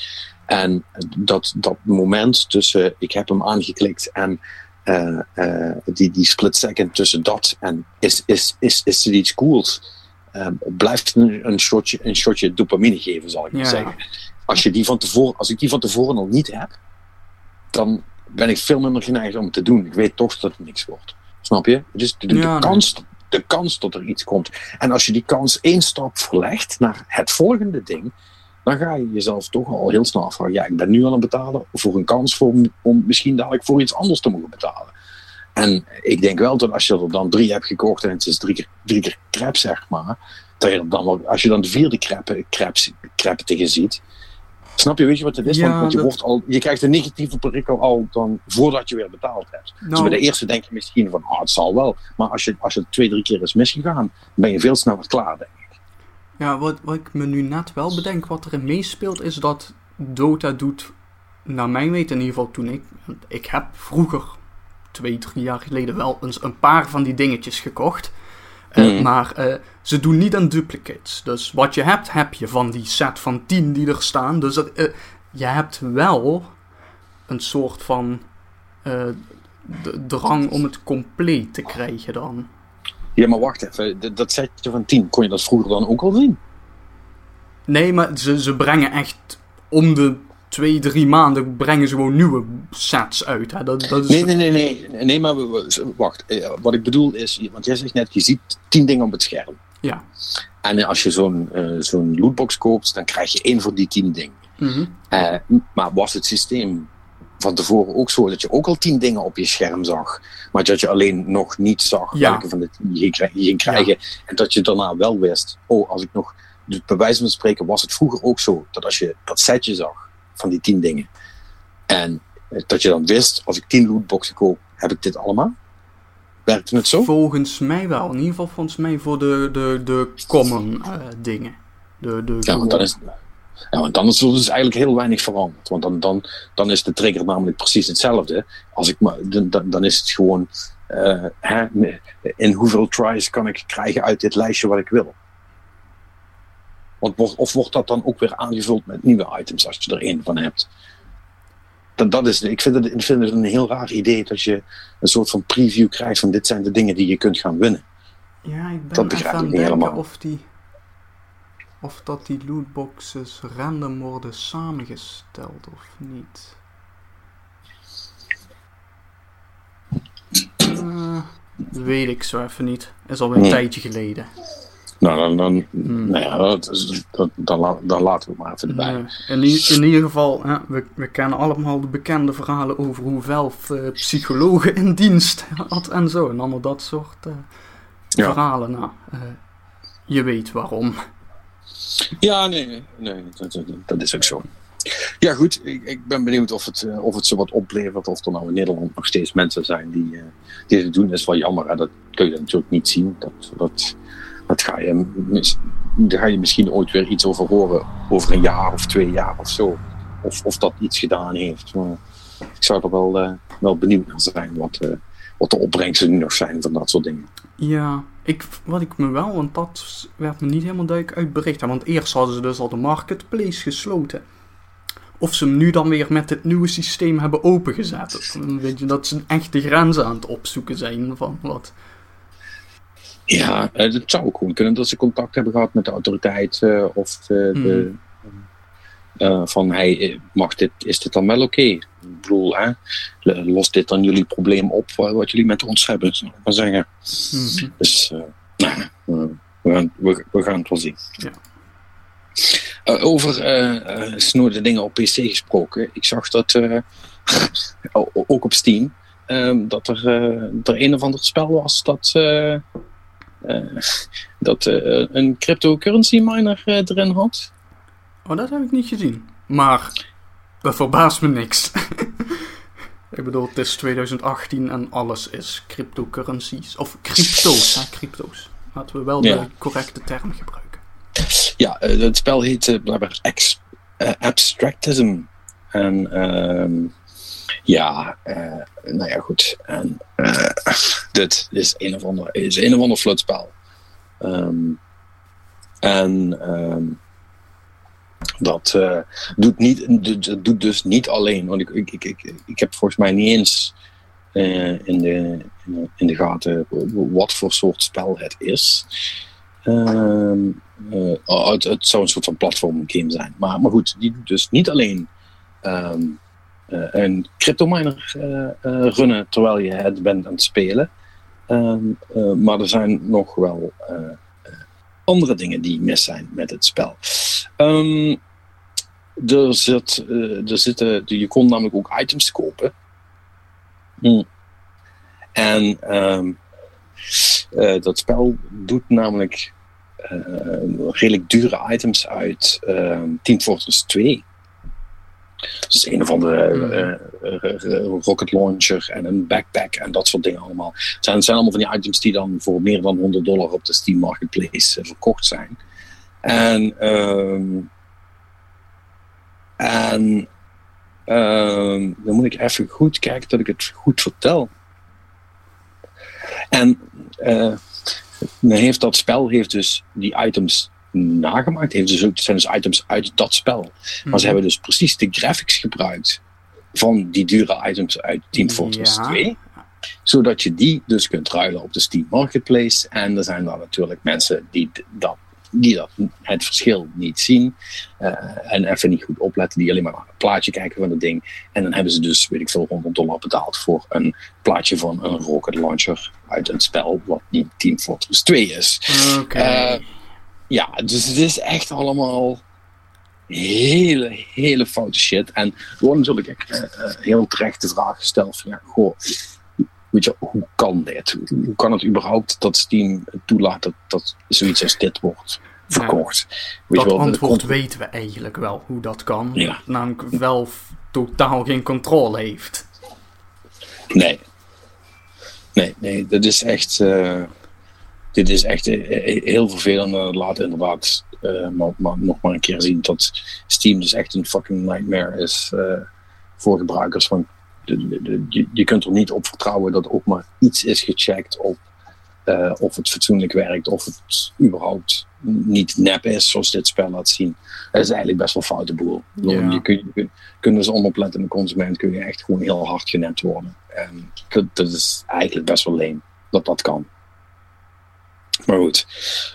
En dat, dat moment tussen ik heb hem aangeklikt en uh, uh, die, die split second tussen dat en is, is, is, is er iets cools, uh, blijft een, een, shotje, een shotje dopamine geven, zal ik maar zeggen. Als, je die van tevoren, als ik die van tevoren al niet heb, dan ben ik veel minder geneigd om het te doen. Ik weet toch dat het niks wordt. Snap je? Dus de, de, ja, kans, de kans dat er iets komt. En als je die kans één stap verlegt naar het volgende ding, dan ga je jezelf toch al heel snel afvragen. Ja, ik ben nu aan het betalen voor een kans voor, om misschien dadelijk voor iets anders te mogen betalen. En ik denk wel dat als je er dan drie hebt gekocht en het is drie keer, drie keer crap, zeg maar. Dat je dan als je dan de vierde crap tegen ziet. Snap je, weet je wat het is? Ja, want je, dat... wordt al, je krijgt een negatieve prikkel al dan voordat je weer betaald hebt. Nou. Dus bij de eerste denk je misschien van, ah, het zal wel. Maar als, je, als het twee, drie keer is misgegaan, ben je veel sneller klaar, denk ik. Ja, wat, wat ik me nu net wel bedenk, wat erin meespeelt, is dat Dota doet, naar mijn weten in ieder geval toen ik, ik heb vroeger, twee, drie jaar geleden, wel eens een paar van die dingetjes gekocht. Uh, Mm. Maar uh, ze doen niet aan duplicates. Dus wat je hebt, heb je van die set van 10 die er staan. Dus uh, je hebt wel een soort van drang om het compleet te krijgen dan. Ja, maar wacht even. Dat setje van 10, kon je dat vroeger dan ook al zien? Nee, maar ze, ze brengen echt om de twee, drie maanden brengen ze gewoon nieuwe sets uit. Hè? Dat, dat is... nee, nee, nee, nee. Nee, maar wacht. Wat ik bedoel is, want jij zegt net, je ziet tien dingen op het scherm. Ja. En als je zo'n uh, zo'n lootbox koopt, dan krijg je één van die tien dingen. Mm -hmm. uh, maar was het systeem van tevoren ook zo dat je ook al tien dingen op je scherm zag, maar dat je alleen nog niet zag ja. welke van de tien je ging krijgen. Ja. En dat je daarna wel wist, oh, als ik nog, dus bij wijze van spreken was het vroeger ook zo, dat als je dat setje zag, van die tien dingen. En dat je dan wist, als ik tien lootboxen koop, heb ik dit allemaal? Werkte het zo? Volgens mij wel. In ieder geval volgens mij voor de, de, de common uh, dingen. De, de ja, want dan is, ja, want dan is er dus eigenlijk heel weinig veranderd. Want dan, dan, dan is de trigger namelijk precies hetzelfde. Als ik, dan, dan is het gewoon, uh, hè, in hoeveel tries kan ik krijgen uit dit lijstje wat ik wil? Want, of wordt dat dan ook weer aangevuld met nieuwe items als je er één van hebt? Dan, dat is, ik, vind het, ik vind het een heel raar idee dat je een soort van preview krijgt van dit zijn de dingen die je kunt gaan winnen. Ja, ik ben dat begrijp ik niet denken helemaal. of die of dat die lootboxes random worden samengesteld of niet. Uh, weet ik zo even niet. Is alweer een tijdje geleden. Nou, dan, dan, Hmm. nou ja, dat dat, dan, dan laten we het maar even erbij. In, in ieder geval, hè, we, we kennen allemaal de bekende verhalen over hoe Valve eh, psychologen in dienst had en zo. En allemaal dat soort eh, Ja. verhalen. Nou, eh, je weet waarom. Ja, nee, nee, dat, is ook zo. Ja, goed. Ik, ik ben benieuwd of het, of het ze wat oplevert. Of er nou in Nederland nog steeds mensen zijn die, die het doen. Dat is wel jammer. Hè? Dat kun je natuurlijk niet zien. Dat, dat, dat ga je, daar ga je misschien ooit weer iets over horen. Over een jaar of twee jaar of zo. Of, of dat iets gedaan heeft. Maar ik zou er wel, eh, wel benieuwd naar zijn. Wat, eh, wat de opbrengsten nu nog zijn van dat soort dingen. Ja, ik, wat ik me wel, want dat werd me niet helemaal duidelijk uit berichten. Want eerst hadden ze dus al de marketplace gesloten. Of ze hem nu dan weer met het nieuwe systeem hebben opengezet. Weet je dat ze echt de grenzen aan het opzoeken zijn van wat. Ja, eh, het zou ook gewoon kunnen dat ze contact hebben gehad met de autoriteit eh, of de, de, eh, van hij mag dit, is dit dan wel oké? Ik bedoel, hè, lost dit dan jullie probleem op wa- wat jullie met ons hebben, zou ik maar zeggen. Mhm. Dus nou, we, gaan, we, we, gaan het wel zien. Ja. Uh, over uh, snoerde dingen op PC gesproken. Ik zag dat <laughs> ook op Steam um, dat er, er een of ander spel was dat, dat een cryptocurrency miner erin had. Oh, dat heb ik niet gezien. Maar dat verbaast me niks. <laughs> ik bedoel, het is 2018 en alles is cryptocurrencies. Of crypto's, hè, crypto's. Laten we wel Ja. de correcte term gebruiken. Ja, eh, het spel heet eh, eh, Abstractism. En ehm, ja, eh, nou ja, goed. En eh, dit is een of ander, is een of ander flutspel. Ehm, en ehm, dat eh, doet, niet, dat doet dus niet alleen. Want ik, ik, ik, ik, heb volgens mij niet eens in, de, in, de, gaten wat voor soort spel het is. Ehm, eh, oh, het, zou een soort van platform game zijn. Maar, maar goed, die doet dus niet alleen ehm, een cryptominer eh, eh, runnen terwijl je het bent aan het spelen. Ehm, eh, maar er zijn nog wel eh, eh, andere dingen die mis zijn met het spel. Er zit, eh, zitten, je kon namelijk ook items kopen. Hm. En ehm, eh, dat spel doet namelijk eh, redelijk dure items uit Team Fortress 2. Dus een of andere eh, eh, eh, rocket launcher en een backpack en dat soort dingen allemaal. Het zijn, het zijn allemaal van die items die dan voor meer dan 100 dollar op de Steam Marketplace verkocht zijn. En, ehm, en ehm, dan moet ik even goed kijken dat ik het goed vertel. En heeft dat spel heeft dus die items nagemaakt. Heeft dus het zijn dus items uit dat spel. Maar ze hebben dus precies de graphics gebruikt van die dure items uit Team Fortress Ja. 2. Zodat je die dus kunt ruilen op de Steam Marketplace. En er zijn dan natuurlijk mensen die dat, die dat het verschil niet zien. eh, en even niet goed opletten. Die alleen maar naar het plaatje kijken van het ding. En dan hebben ze dus, weet ik veel, 100 dollar betaald voor een plaatje van een rocket launcher uit een spel wat niet Team Fortress 2 is. Oké. Eh, ja, dus het is echt allemaal hele, hele foute shit. En wordt natuurlijk eh, heel terecht de vraag gesteld van ja, goh, weet je, hoe kan dit? Hoe kan het überhaupt dat Steam toelaat dat, dat zoiets als dit wordt verkocht? Weet dat je wel, de antwoord weten we eigenlijk wel, hoe dat kan. Ja. Namelijk wel totaal geen controle heeft. Nee. Nee, nee, dat is echt. eh, dit is echt eh, eh, heel vervelend. En het laat inderdaad eh, maar, maar nog maar een keer zien dat Steam dus echt een fucking nightmare is voor gebruikers. Van, de, de- de- je, je kunt er niet op vertrouwen dat ook maar iets is gecheckt op of het fatsoenlijk werkt, of het überhaupt niet nep is, zoals dit spel laat zien. Dat is eigenlijk best wel foute boel. Ja. Je kun, je dus onoplettende consument kun je echt gewoon heel hard genept worden. En dat, dat is eigenlijk best wel leem dat dat kan. Maar goed,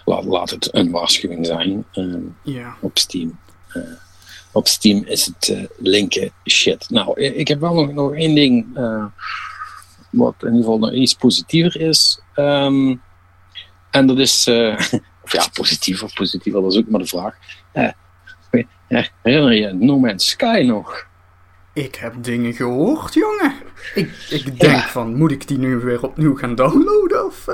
laat, laat het een waarschuwing zijn Ja. op Steam. Eh, op Steam is het eh, linken shit. Nou, ik heb wel nog, nog één ding eh, wat in ieder geval nog iets positiever is. Ehm, en dat is, <laughs> of ja, positief of positiever, dat is ook maar de vraag. Herinner je No Man's Sky nog? Ik heb dingen gehoord, jongen. Ik, ik denk Ja. van, moet ik die nu weer opnieuw gaan downloaden? Of?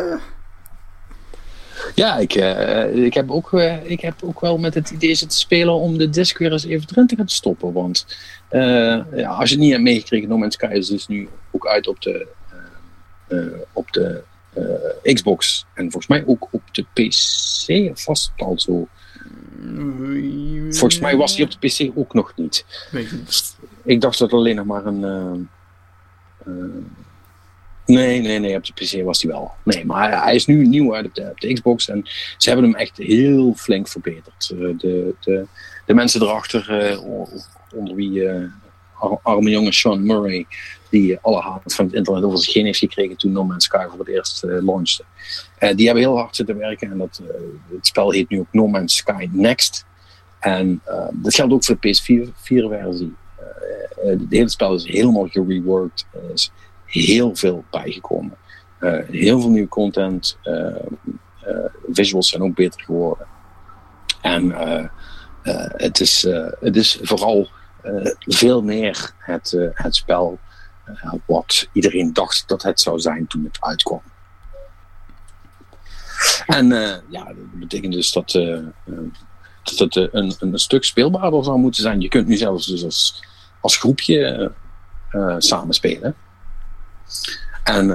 Ja, ik, eh, ik, heb ook, eh, ik heb ook wel met het idee zitten spelen om de disc weer eens even erin te gaan stoppen. Want eh, ja, als je het niet hebt meegekregen, No Man's Sky is dus nu ook uit op de, op de Xbox. En volgens mij ook op de PC. Het al zo? Volgens mij was die op de PC ook nog niet. Ik dacht dat alleen nog maar een. Nee, nee, nee, op de PC was hij wel. Nee, maar hij, is nu nieuw uit op de, de Xbox en ze hebben hem echt heel flink verbeterd. Eh, de, de, de mensen erachter, eh, onder wie eh, ar- arme jongen Sean Murray, die alle haat van het internet over zich heen heeft gekregen toen No Man's Sky voor het eerst eh launchte. Die hebben heel hard zitten werken en dat, het spel heet nu ook No Man's Sky Next. En dat geldt ook voor de PS4-versie. Eh, het hele spel is helemaal gereworked. Heel veel bijgekomen. Eh, heel veel nieuwe content. eh, eh, visuals zijn ook beter geworden. En het, is, het is vooral veel meer het, het spel wat iedereen dacht dat het zou zijn toen het uitkwam. En ja, dat betekent dus dat, dat het een, een stuk speelbaarder zou moeten zijn. Je kunt nu zelfs dus als, als groepje samen spelen. En,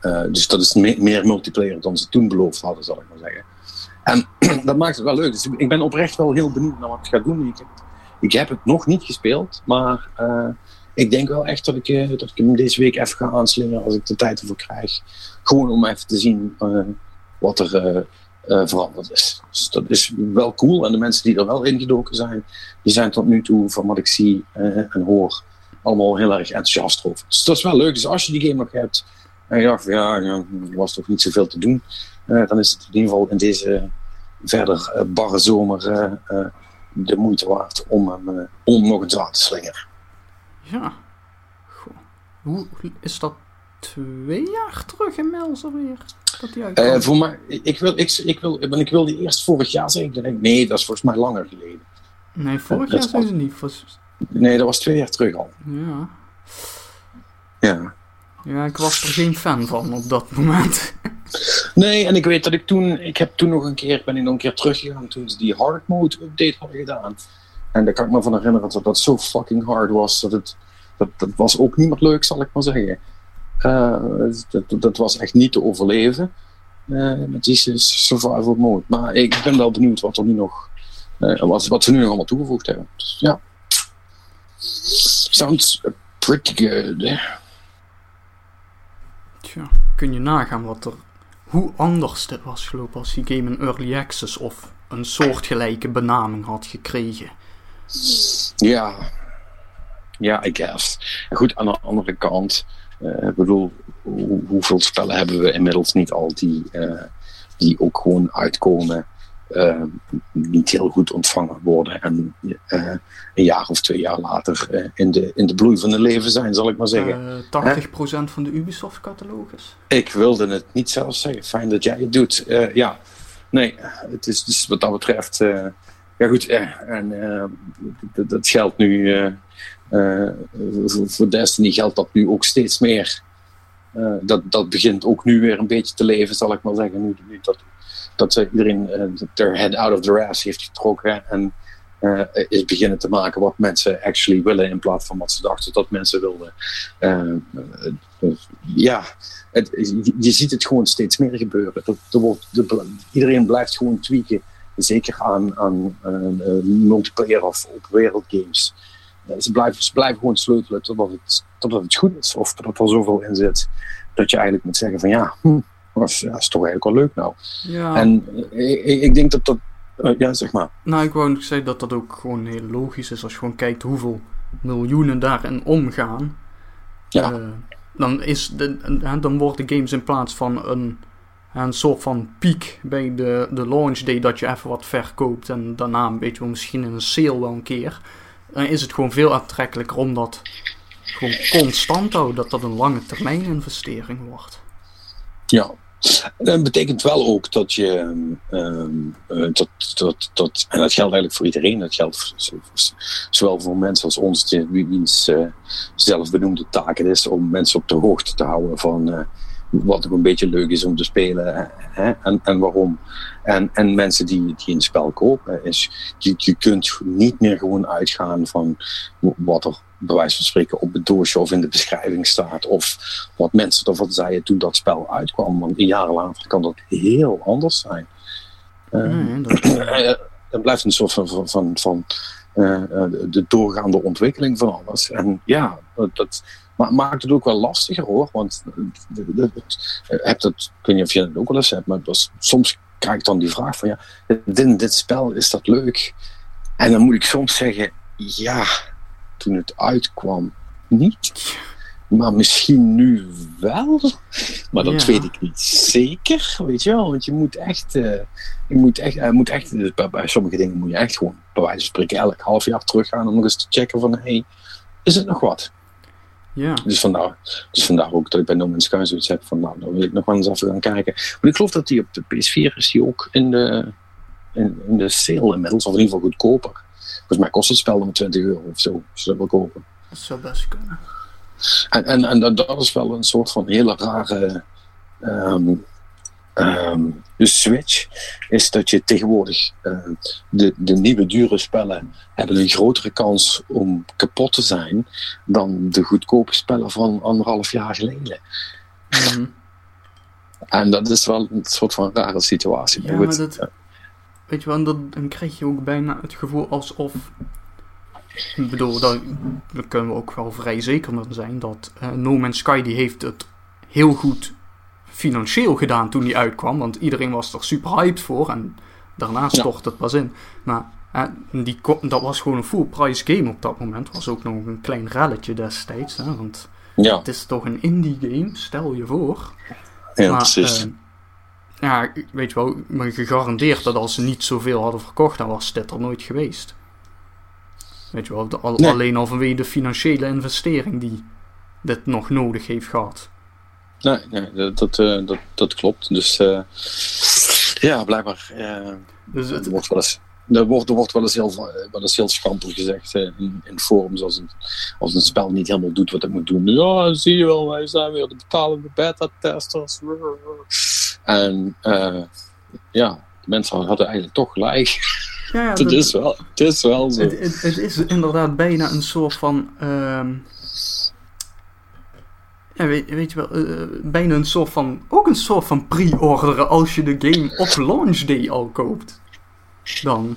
uh, dus dat is meer multiplayer dan ze toen beloofd hadden, zal ik maar zeggen. En <clears throat> dat maakt het wel leuk. Dus ik ben oprecht wel heel benieuwd naar wat het gaat doen. Ik heb, ik heb het nog niet gespeeld, maar ik denk wel echt dat ik, ik hem deze week even ga aanslingeren als ik de tijd ervoor krijg. Gewoon om even te zien wat er veranderd is. Dus dat is wel cool. En de mensen die er wel ingedoken zijn, die zijn tot nu toe, van wat ik zie en hoor, allemaal heel erg enthousiast over. Dus dat is wel leuk. Dus als je die game nog hebt en je dacht, ja, er was toch niet zoveel te doen, uh, dan is het in ieder geval in deze verder barre zomer de moeite waard om hem om nog eens aan te slingeren. Ja. Goh. Hoe is dat twee jaar terug inmiddels alweer? Uh, voor mij, ik wil, ik, ik, wil, ik wil die eerst vorig jaar zeggen. nee, dat is volgens mij langer geleden. Nee, vorig jaar zijn ze niet. Nee, dat was twee jaar terug al. Ja. Ja. Ja, ik was er geen fan van op dat moment. <laughs> nee, en ik weet dat ik toen, ik heb toen nog een keer, ben ik nog een keer teruggegaan toen ze die hard mode update hadden gedaan. En daar kan ik me van herinneren dat dat zo fucking hard was. Dat, het, dat, dat was ook niet meer leuk, zal ik maar zeggen. Uh, dat, dat, was echt niet te overleven uh, met die survival mode. Maar ik ben wel benieuwd wat er nu nog, uh, wat, wat ze nu nog allemaal toegevoegd hebben. Dus, ja. Sounds pretty good. Tja, kun je nagaan wat er, hoe anders dit was gelopen als die game een early access of een soortgelijke benaming had gekregen. Ja, ja, I guess. Goed, aan de andere kant, uh, ik bedoel, hoeveel spellen hebben we inmiddels niet al die, uh, die ook gewoon uitkomen, uh, niet heel goed ontvangen worden en een jaar of twee jaar later in, de, in de bloei van het leven zijn, zal ik maar zeggen. 80% van de Ubisoft-catalogus? Ik wilde het niet zelf zeggen. Fijn dat jij het doet. ja, nee, het is dus wat dat betreft. ja, goed, en dat geldt nu voor Destiny geldt dat nu ook steeds meer. Dat, dat begint ook nu weer een beetje te leven, zal ik maar zeggen. Nu, nu dat, dat iedereen uh, their head out of the race heeft getrokken en is beginnen te maken wat mensen actually willen in plaats van wat ze dachten dat mensen wilden. ja, je, ziet het gewoon steeds meer gebeuren. Dat, wordt, de, iedereen blijft gewoon tweaken, zeker aan, aan multiplayer of open wereld games ze, blijven, ze blijven gewoon sleutelen totdat het, totdat het goed is. Of dat er zoveel in zit dat je eigenlijk moet zeggen van ja, hm, dat, is, is toch eigenlijk wel leuk nou. Ja. En ik, ik denk dat dat, uh, ja zeg maar. Nou, ik wou zeggen dat dat ook gewoon heel logisch is als je gewoon kijkt hoeveel miljoenen daarin omgaan. Ja. Uh, dan, is de, dan worden games in plaats van een, een soort van piek bij de, de launch day dat je even wat verkoopt en daarna een beetje misschien in een sale wel een keer dan is het gewoon veel aantrekkelijker om dat gewoon constant te houden, dat dat een lange termijn investering wordt. Ja, dat betekent wel ook dat je, um, dat, dat, dat, en dat geldt eigenlijk voor iedereen, dat geldt zowel voor mensen als ons, wiens uh, zelfbenoemde taak is om mensen op de hoogte te houden van uh, wat ook een beetje leuk is om te spelen hè, en, en waarom. En, en mensen die, die een spel kopen, is, je, je kunt niet meer gewoon uitgaan van wat er bij wijze van spreken op het doosje of in de beschrijving staat. Of wat mensen ervan zeiden toen dat spel uitkwam. Want een jaar later kan dat heel anders zijn. Uh, dat... <clears throat> er blijft een soort van, van, van, van uh, de doorgaande ontwikkeling van alles. En ja, dat, maar maakt het ook wel lastiger hoor. Want heb dat, ik weet niet of je het ook wel eens hebt, maar was, soms krijg ik dan die vraag van ja, dit, dit spel, is dat leuk? En dan moet ik soms zeggen, ja, toen het uitkwam, niet. Maar misschien nu wel. Maar dat weet ik niet zeker, weet je wel. Want je moet echt, uh, je moet echt, uh, moet echt dus bij, bij, sommige dingen moet je echt gewoon, bij wijze van spreken, elk half jaar teruggaan om nog eens te checken van, hey, is het nog wat? Ja. Dus vandaar, dus vandaar ook dat ik bij No Man's Sky zoiets heb van, nou, dan wil ik nog wel eens even gaan kijken. Maar ik geloof dat die op de PS4 is die ook in de, in, in de sale inmiddels, of in ieder geval goedkoper. Volgens mij kost het spel dan 20 euro of zo, als je dat wil kopen. Dat zou best kunnen. En, en, en dat is wel een soort van hele rare, um, ehm, de Switch is dat je tegenwoordig uh, de, de nieuwe dure spellen hebben een grotere kans om kapot te zijn dan de goedkope spellen van anderhalf jaar geleden. Mm. en dat is wel een soort van rare situatie. Ja, maar dat, weet je wel, dat, dan krijg je ook bijna het gevoel alsof ik bedoel, daar, kunnen we ook wel vrij zeker van zijn dat uh, No Man's Sky die heeft het heel goed financieel gedaan toen die uitkwam. Want iedereen was er super hyped voor en daarna stort het pas in. Maar die, dat was gewoon een full price game op dat moment. Was ook nog een klein relletje destijds. Hè, want ja. het is toch een indie game, stel je voor. Ja, maar, precies. Uh, ja, weet je wel, maar gegarandeerd dat als ze niet zoveel hadden verkocht, dan was dit er nooit geweest. Weet je wel, al, alleen al vanwege de financiële investering die dit nog nodig heeft gehad. Nee, nee dat, dat, uh, dat, dat, klopt. Dus uh, ja, blijkbaar. Uh, dus het, wordt wel eens, er, wordt, er wordt wel eens heel, wel eens heel schampel gezegd in, in forums als een, als een spel niet helemaal doet wat het moet doen. Ja, zie je wel, wij zijn weer de betalende beta-testers. En ja, de mensen hadden eigenlijk toch gelijk. Ja, ja, <laughs> het, is wel, het is wel zo. Het, het, het is inderdaad bijna een soort van. Uh, ja, weet, weet, je wel, uh, bijna een soort van. Ook een soort van pre-orderen als je de game op launch day al koopt. Dan.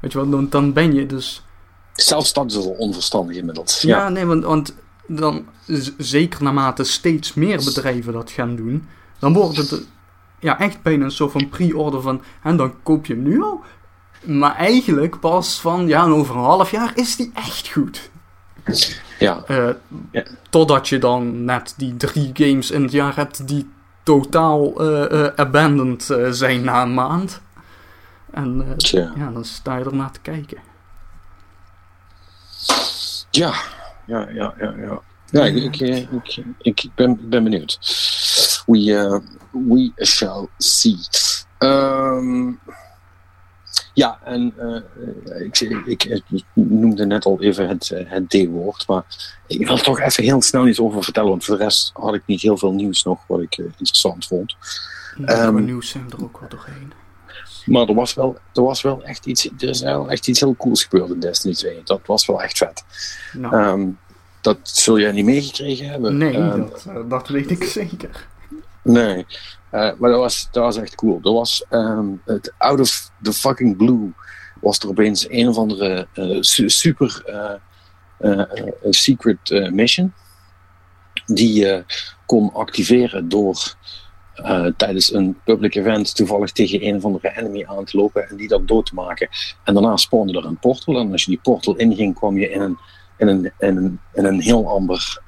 Weet je wel, dan, dan ben je dus. Zelfs dat is al onverstandig inmiddels. Ja, ja nee, want, want dan, zeker naarmate steeds meer bedrijven dat gaan doen, dan wordt het ja, echt bijna een soort van pre-order van. En dan koop je hem nu al. Maar eigenlijk pas van, ja, over een half jaar is die echt goed. Ja. Uh, ja. Totdat je dan net die drie games in het jaar hebt die totaal uh, uh, abandoned zijn na een maand. En ja, dan sta je er naar te kijken. Ja, ja, ja, ja. ja. Ja, ik, ik, ik, ik, ben, ben benieuwd. We, we shall see. Um, ja, en uh, ik, ik, ik, noemde net al even het, eh, het D-woord, maar ik wil toch even heel snel iets over vertellen, want voor de rest had ik niet heel veel nieuws nog wat ik uh, interessant vond. Ja, um, nieuws zijn er ook wel doorheen. Maar er was wel, er was wel echt iets, er is wel echt iets heel cools gebeurd in Destiny 2. Dat was wel echt vet. Nou. Um, dat zul jij niet meegekregen hebben. Nee, um, dat, dat weet ik zeker. Nee, maar dat was, dat was echt cool. Er was um, het out of the fucking blue was er opeens een of andere uh, super uh, secret mission die je kon activeren door tijdens een public event toevallig tegen een of andere enemy aan te lopen en die dat dood te maken. En daarna spawnde er een portal en als je die portal inging kwam je in een, in een, in een, in een heel ander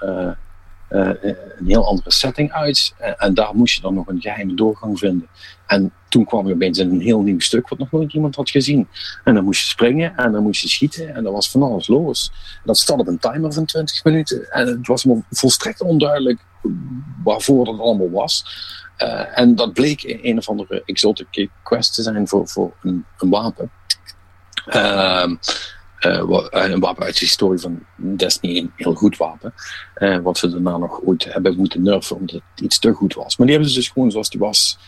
een heel andere setting uit. En, en, daar moest je dan nog een geheime doorgang vinden. En toen kwam je opeens een heel nieuw stuk wat nog nooit iemand had gezien. En dan moest je springen en dan moest je schieten en er was van alles los. Dat stond op een timer van 20 minuten. En het was me volstrekt onduidelijk waarvoor dat allemaal was. En dat bleek een of andere exotic quest te zijn voor, voor een, een wapen. Uh, uh, een wapen uit de historie van Destiny, een heel goed wapen. Uh, wat ze daarna nog ooit hebben moeten nerven omdat het iets te goed was. Maar die hebben ze dus gewoon zoals die was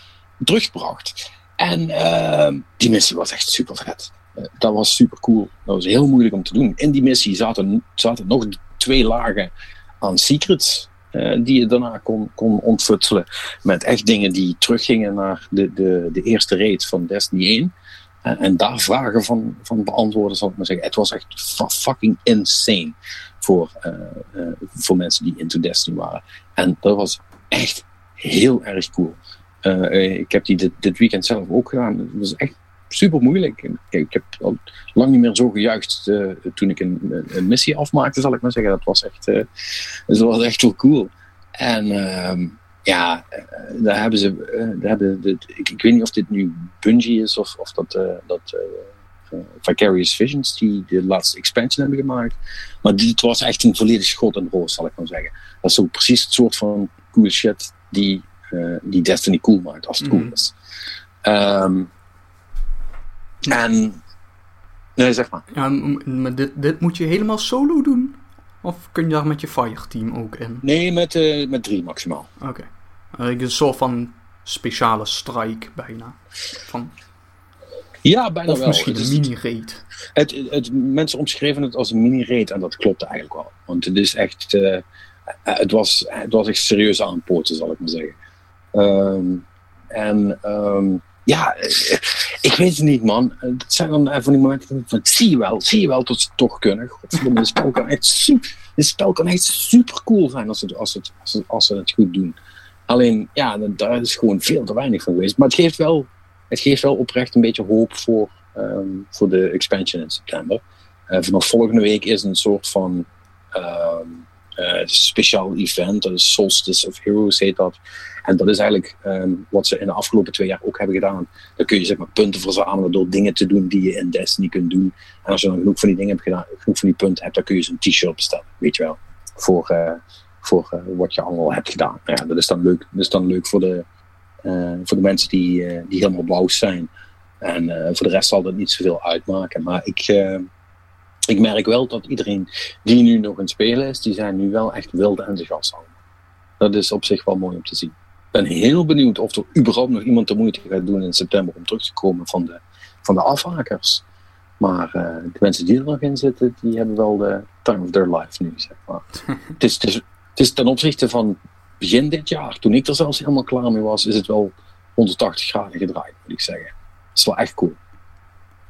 teruggebracht. En die missie was echt super vet. dat was super cool. Dat was heel moeilijk om te doen. In die missie zaten, zaten nog twee lagen aan secrets. die je daarna kon, kon ontfutselen. Met echt dingen die teruggingen naar de, de, de eerste raid van Destiny 1. En, en, daar vragen van, van beantwoorden, zal ik maar zeggen. Het was echt fucking insane voor, uh, uh, voor mensen die into Destiny waren. En dat was echt heel erg cool. Ik heb die dit, weekend zelf ook gedaan. Het was echt super moeilijk. Ik, heb al lang niet meer zo gejuicht toen ik een, een, missie afmaakte, zal ik maar zeggen. Dat was echt, dat was echt cool. En ehm, ja, eh, daar hebben ze. Uh, daar hebben de, ik, ik, weet niet of dit nu Bungie is of, of dat, uh, dat Vicarious Visions, die de laatste expansion hebben gemaakt. Maar dit was echt een volledig schot en roos, zal ik maar zeggen. Dat is ook precies het soort van cool shit die, die Destiny cool maakt, als het cool mhm. is. Um, en. Nee, zeg maar. Ja, maar dit, dit moet je helemaal solo doen? Of kun je daar met je fireteam ook in? Nee, met, uh, met drie maximaal. Oké. Okay. Uh, een soort van speciale strike bijna. Van, Ja, bijna of wel. misschien een mini-raid. Het, het, mensen omschreven het als een mini-raid en dat klopt eigenlijk wel. Want het is echt, eh, het, was, het was echt serieus aanpoten, zal ik maar zeggen. Ehm, en ehm, ja, eh, ik weet het niet, man. Het zijn dan eh, van die momenten van, zie je wel, zie je wel dat ze het toch kunnen. Godverdomme, dit spel kan echt super, spel kan echt super cool zijn als, het, als, het, als, het, als ze het goed doen. Alleen, ja, daar is gewoon veel te weinig van geweest. Maar het geeft wel, het geeft wel oprecht een beetje hoop voor, ehm, voor de expansion in september. Eh, vanaf volgende week is een soort van ehm, eh, speciaal event. Solstice of Heroes heet dat. En dat is eigenlijk ehm, wat ze in de afgelopen twee jaar ook hebben gedaan. Dan kun je zeg maar punten verzamelen door dingen te doen die je in Destiny kunt doen. En als je dan genoeg van die dingen hebt gedaan, genoeg van die punten hebt, dan kun je zo'n t-shirt bestellen. Weet je wel. Voor, eh, voor eh, wat je allemaal hebt gedaan. Nou ja, dat is dan leuk, dat is dan leuk voor, de, voor de mensen die, die helemaal blauw zijn. En voor de rest zal dat niet zoveel uitmaken. Maar ik, ik merk wel dat iedereen die nu nog aan het spelen is, die zijn nu wel echt wild enthousiast allemaal. Dat is op zich wel mooi om te zien. Ik ben heel benieuwd of er überhaupt nog iemand de moeite gaat doen in september om terug te komen van de, van de afhakers. Maar eh, de mensen die er nog in zitten, die hebben wel de time of their life nu, zeg maar. <laughs> het, is, het, is, het is ten opzichte van begin dit jaar, toen ik er zelfs helemaal klaar mee was, is het wel 180 graden gedraaid, moet ik zeggen. Dat is wel echt cool.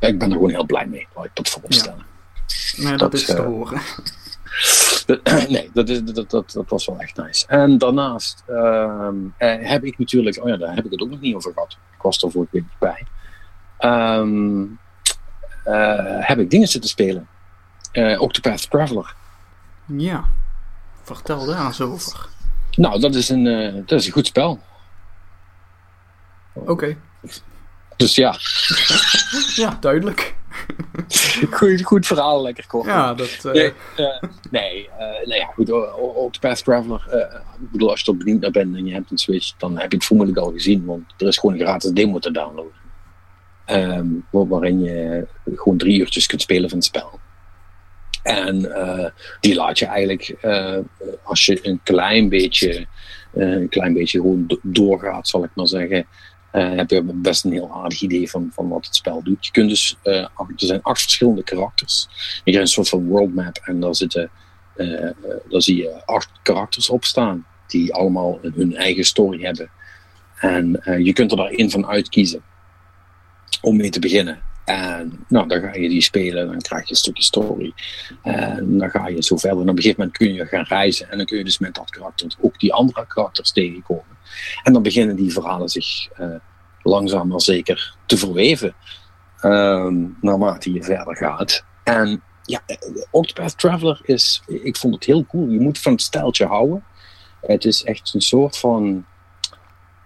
Ja, ik ben er gewoon heel blij mee, laat ik dat vooropstellen. Nee, dat, Dat, is te eh, horen. <clears throat> <clears throat> Nee, dat, is, dat, dat, dat was wel echt nice. En daarnaast ehm, eh, heb ik natuurlijk, oh ja, daar heb ik het ook nog niet over gehad. Ik was er vorige week bij. Ehm, eh, heb ik dingen zitten spelen. Eh Octopath Traveler. Ja. Vertel daar eens over. Nou, dat is een, dat is een goed spel. Oké. Dus ja, Ja, duidelijk. <laughs> <laughs> goed, goed verhaal, lekker kort. Ja, dat... eh, Nee, eh, nee, eh, nee ja, goed. o- Octopath Traveler, ik bedoel, als je er benieuwd naar bent en je hebt een Switch, dan heb je het vermoedelijk al gezien, want er is gewoon een gratis demo te downloaden. Ehm, waar- waarin je gewoon drie uurtjes kunt spelen van het spel. En die laat je eigenlijk, als je een klein beetje, een klein beetje gewoon do- doorgaat, zal ik maar zeggen, heb je best een heel aardig idee van, van wat het spel doet. Je kunt dus, eh, er zijn acht verschillende karakters. Je krijgt een soort van world map en daar zitten, eh, eh, daar zie je acht karakters op staan, die allemaal hun eigen story hebben. En eh, je kunt er daar één van uitkiezen om mee te beginnen. En nou, dan ga je die spelen, dan krijg je een stukje story. En dan ga je zo verder. En op een gegeven moment kun je gaan reizen. En dan kun je dus met dat karakter ook die andere karakters tegenkomen. En dan beginnen die verhalen zich eh, langzaam maar zeker te verweven. ehm, naarmate je verder gaat. En ja, eh, Octopath Traveler is, ik vond het heel cool. Je moet van het stijltje houden. Het is echt een soort van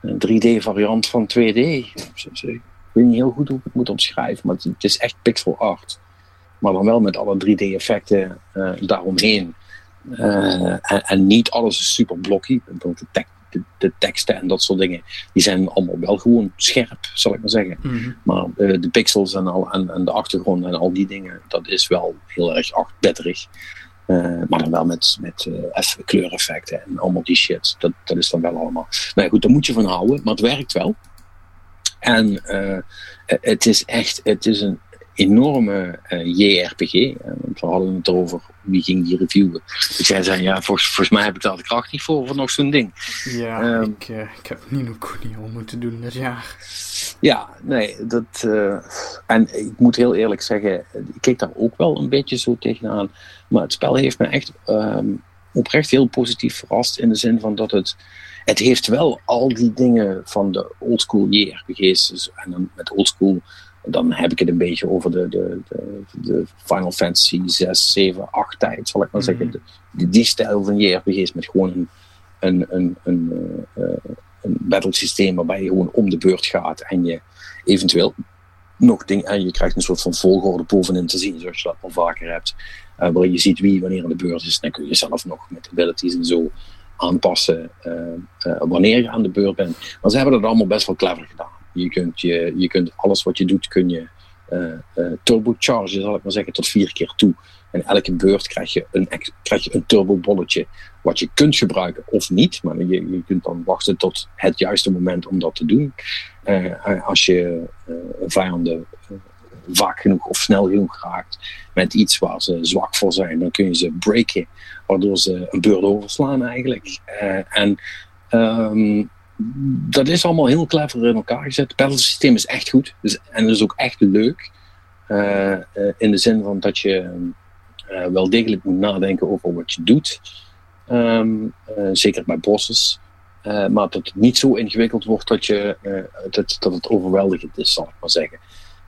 een 3D variant van 2D. Ik weet niet heel goed hoe ik het moet omschrijven, maar het, is echt pixel art. Maar dan wel met alle 3D-effecten eh, daaromheen. Eh, en, en niet alles is super blocky. De, tek- de, de teksten en dat soort dingen, die zijn allemaal wel gewoon scherp, zal ik maar zeggen. mhm. Maar eh, de pixels en, al, en, en de achtergrond en al die dingen, dat is wel heel erg achtbetterig. Eh, maar dan wel met, met eff- kleureffecten en allemaal die shit. Dat, dat is dan wel allemaal. Nou ja, goed, daar moet je van houden, maar het werkt wel. En eh, het is echt, het is een enorme eh, JRPG. Eh, want we hadden het erover, wie ging die reviewen. Dus jij zei, ja, volgens, volgens mij heb ik daar de kracht niet voor, voor nog zo'n ding. Ja, Ehm. ik, eh, ik heb Nino Kuni al moeten doen dit jaar. Ja, nee, dat. en ik moet heel eerlijk zeggen, ik keek daar ook wel een beetje zo tegenaan. Maar het spel heeft me echt ehm, oprecht heel positief verrast. In de zin van dat het. Het heeft wel al die dingen van de oldschool JRPG's. Dus, en dan met oldschool, dan heb ik het een beetje over de, de, de, de Final Fantasy 6, 7, 8 tijd, zal ik maar Mhm. zeggen. De- die, stijl van JRPG's met gewoon een, een, een, een, eh, eh, een battle systeem waarbij je gewoon om de beurt gaat en je eventueel nog dingen en je krijgt een soort van volgorde bovenin te zien, zoals je dat al vaker hebt. eh, waarin je ziet wie wanneer aan de beurt is. Dan kun je zelf nog met abilities en zo aanpassen eh, eh, wanneer je aan de beurt bent. Maar ze hebben dat allemaal best wel clever gedaan. Je kunt, je, je kunt alles wat je doet, kun je turbochargen, zal ik maar zeggen, tot vier keer toe. En elke beurt krijg je een, krijg je een turbobolletje wat je kunt gebruiken of niet. Maar je, je kunt dan wachten tot het juiste moment om dat te doen. als je vijanden vaak genoeg of snel genoeg raakt met iets waar ze zwak voor zijn, dan kun je ze breken, waardoor ze een beurt overslaan eigenlijk. en ehm, dat is allemaal heel clever in elkaar gezet. Het battlesysteem is echt goed. Dus, en het is ook echt leuk. Uh, in de zin van dat je wel degelijk moet nadenken over wat je doet. Um, zeker bij bosses. maar dat het niet zo ingewikkeld wordt dat, je, dat, dat het overweldigend is, zal ik maar zeggen.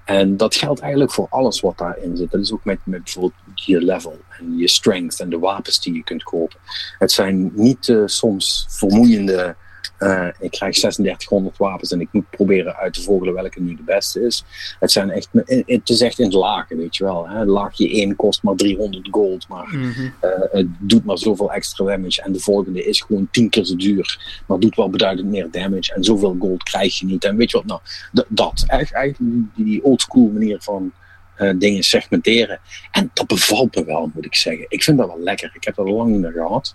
En dat geldt eigenlijk voor alles wat daarin zit. Dat is ook met, met bijvoorbeeld je level en je strength en de wapens die je kunt kopen. Het zijn niet soms vermoeiende uh, ik krijg 3600 wapens en ik moet proberen uit te vogelen welke nu de beste is. Het, zijn echt, het is echt in de lagen, weet je wel. Hè? Laagje 1 kost maar 300 gold, maar mm -hmm. uh, het doet maar zoveel extra damage. En de volgende is gewoon 10 keer zo duur, maar doet wel beduidend meer damage. En zoveel gold krijg je niet. En weet je wat, nou, dat. Echt, eigenlijk die, die oldschool manier van uh, dingen segmenteren. En dat bevalt me wel, moet ik zeggen. Ik vind dat wel lekker. Ik heb dat al lang niet meer gehad.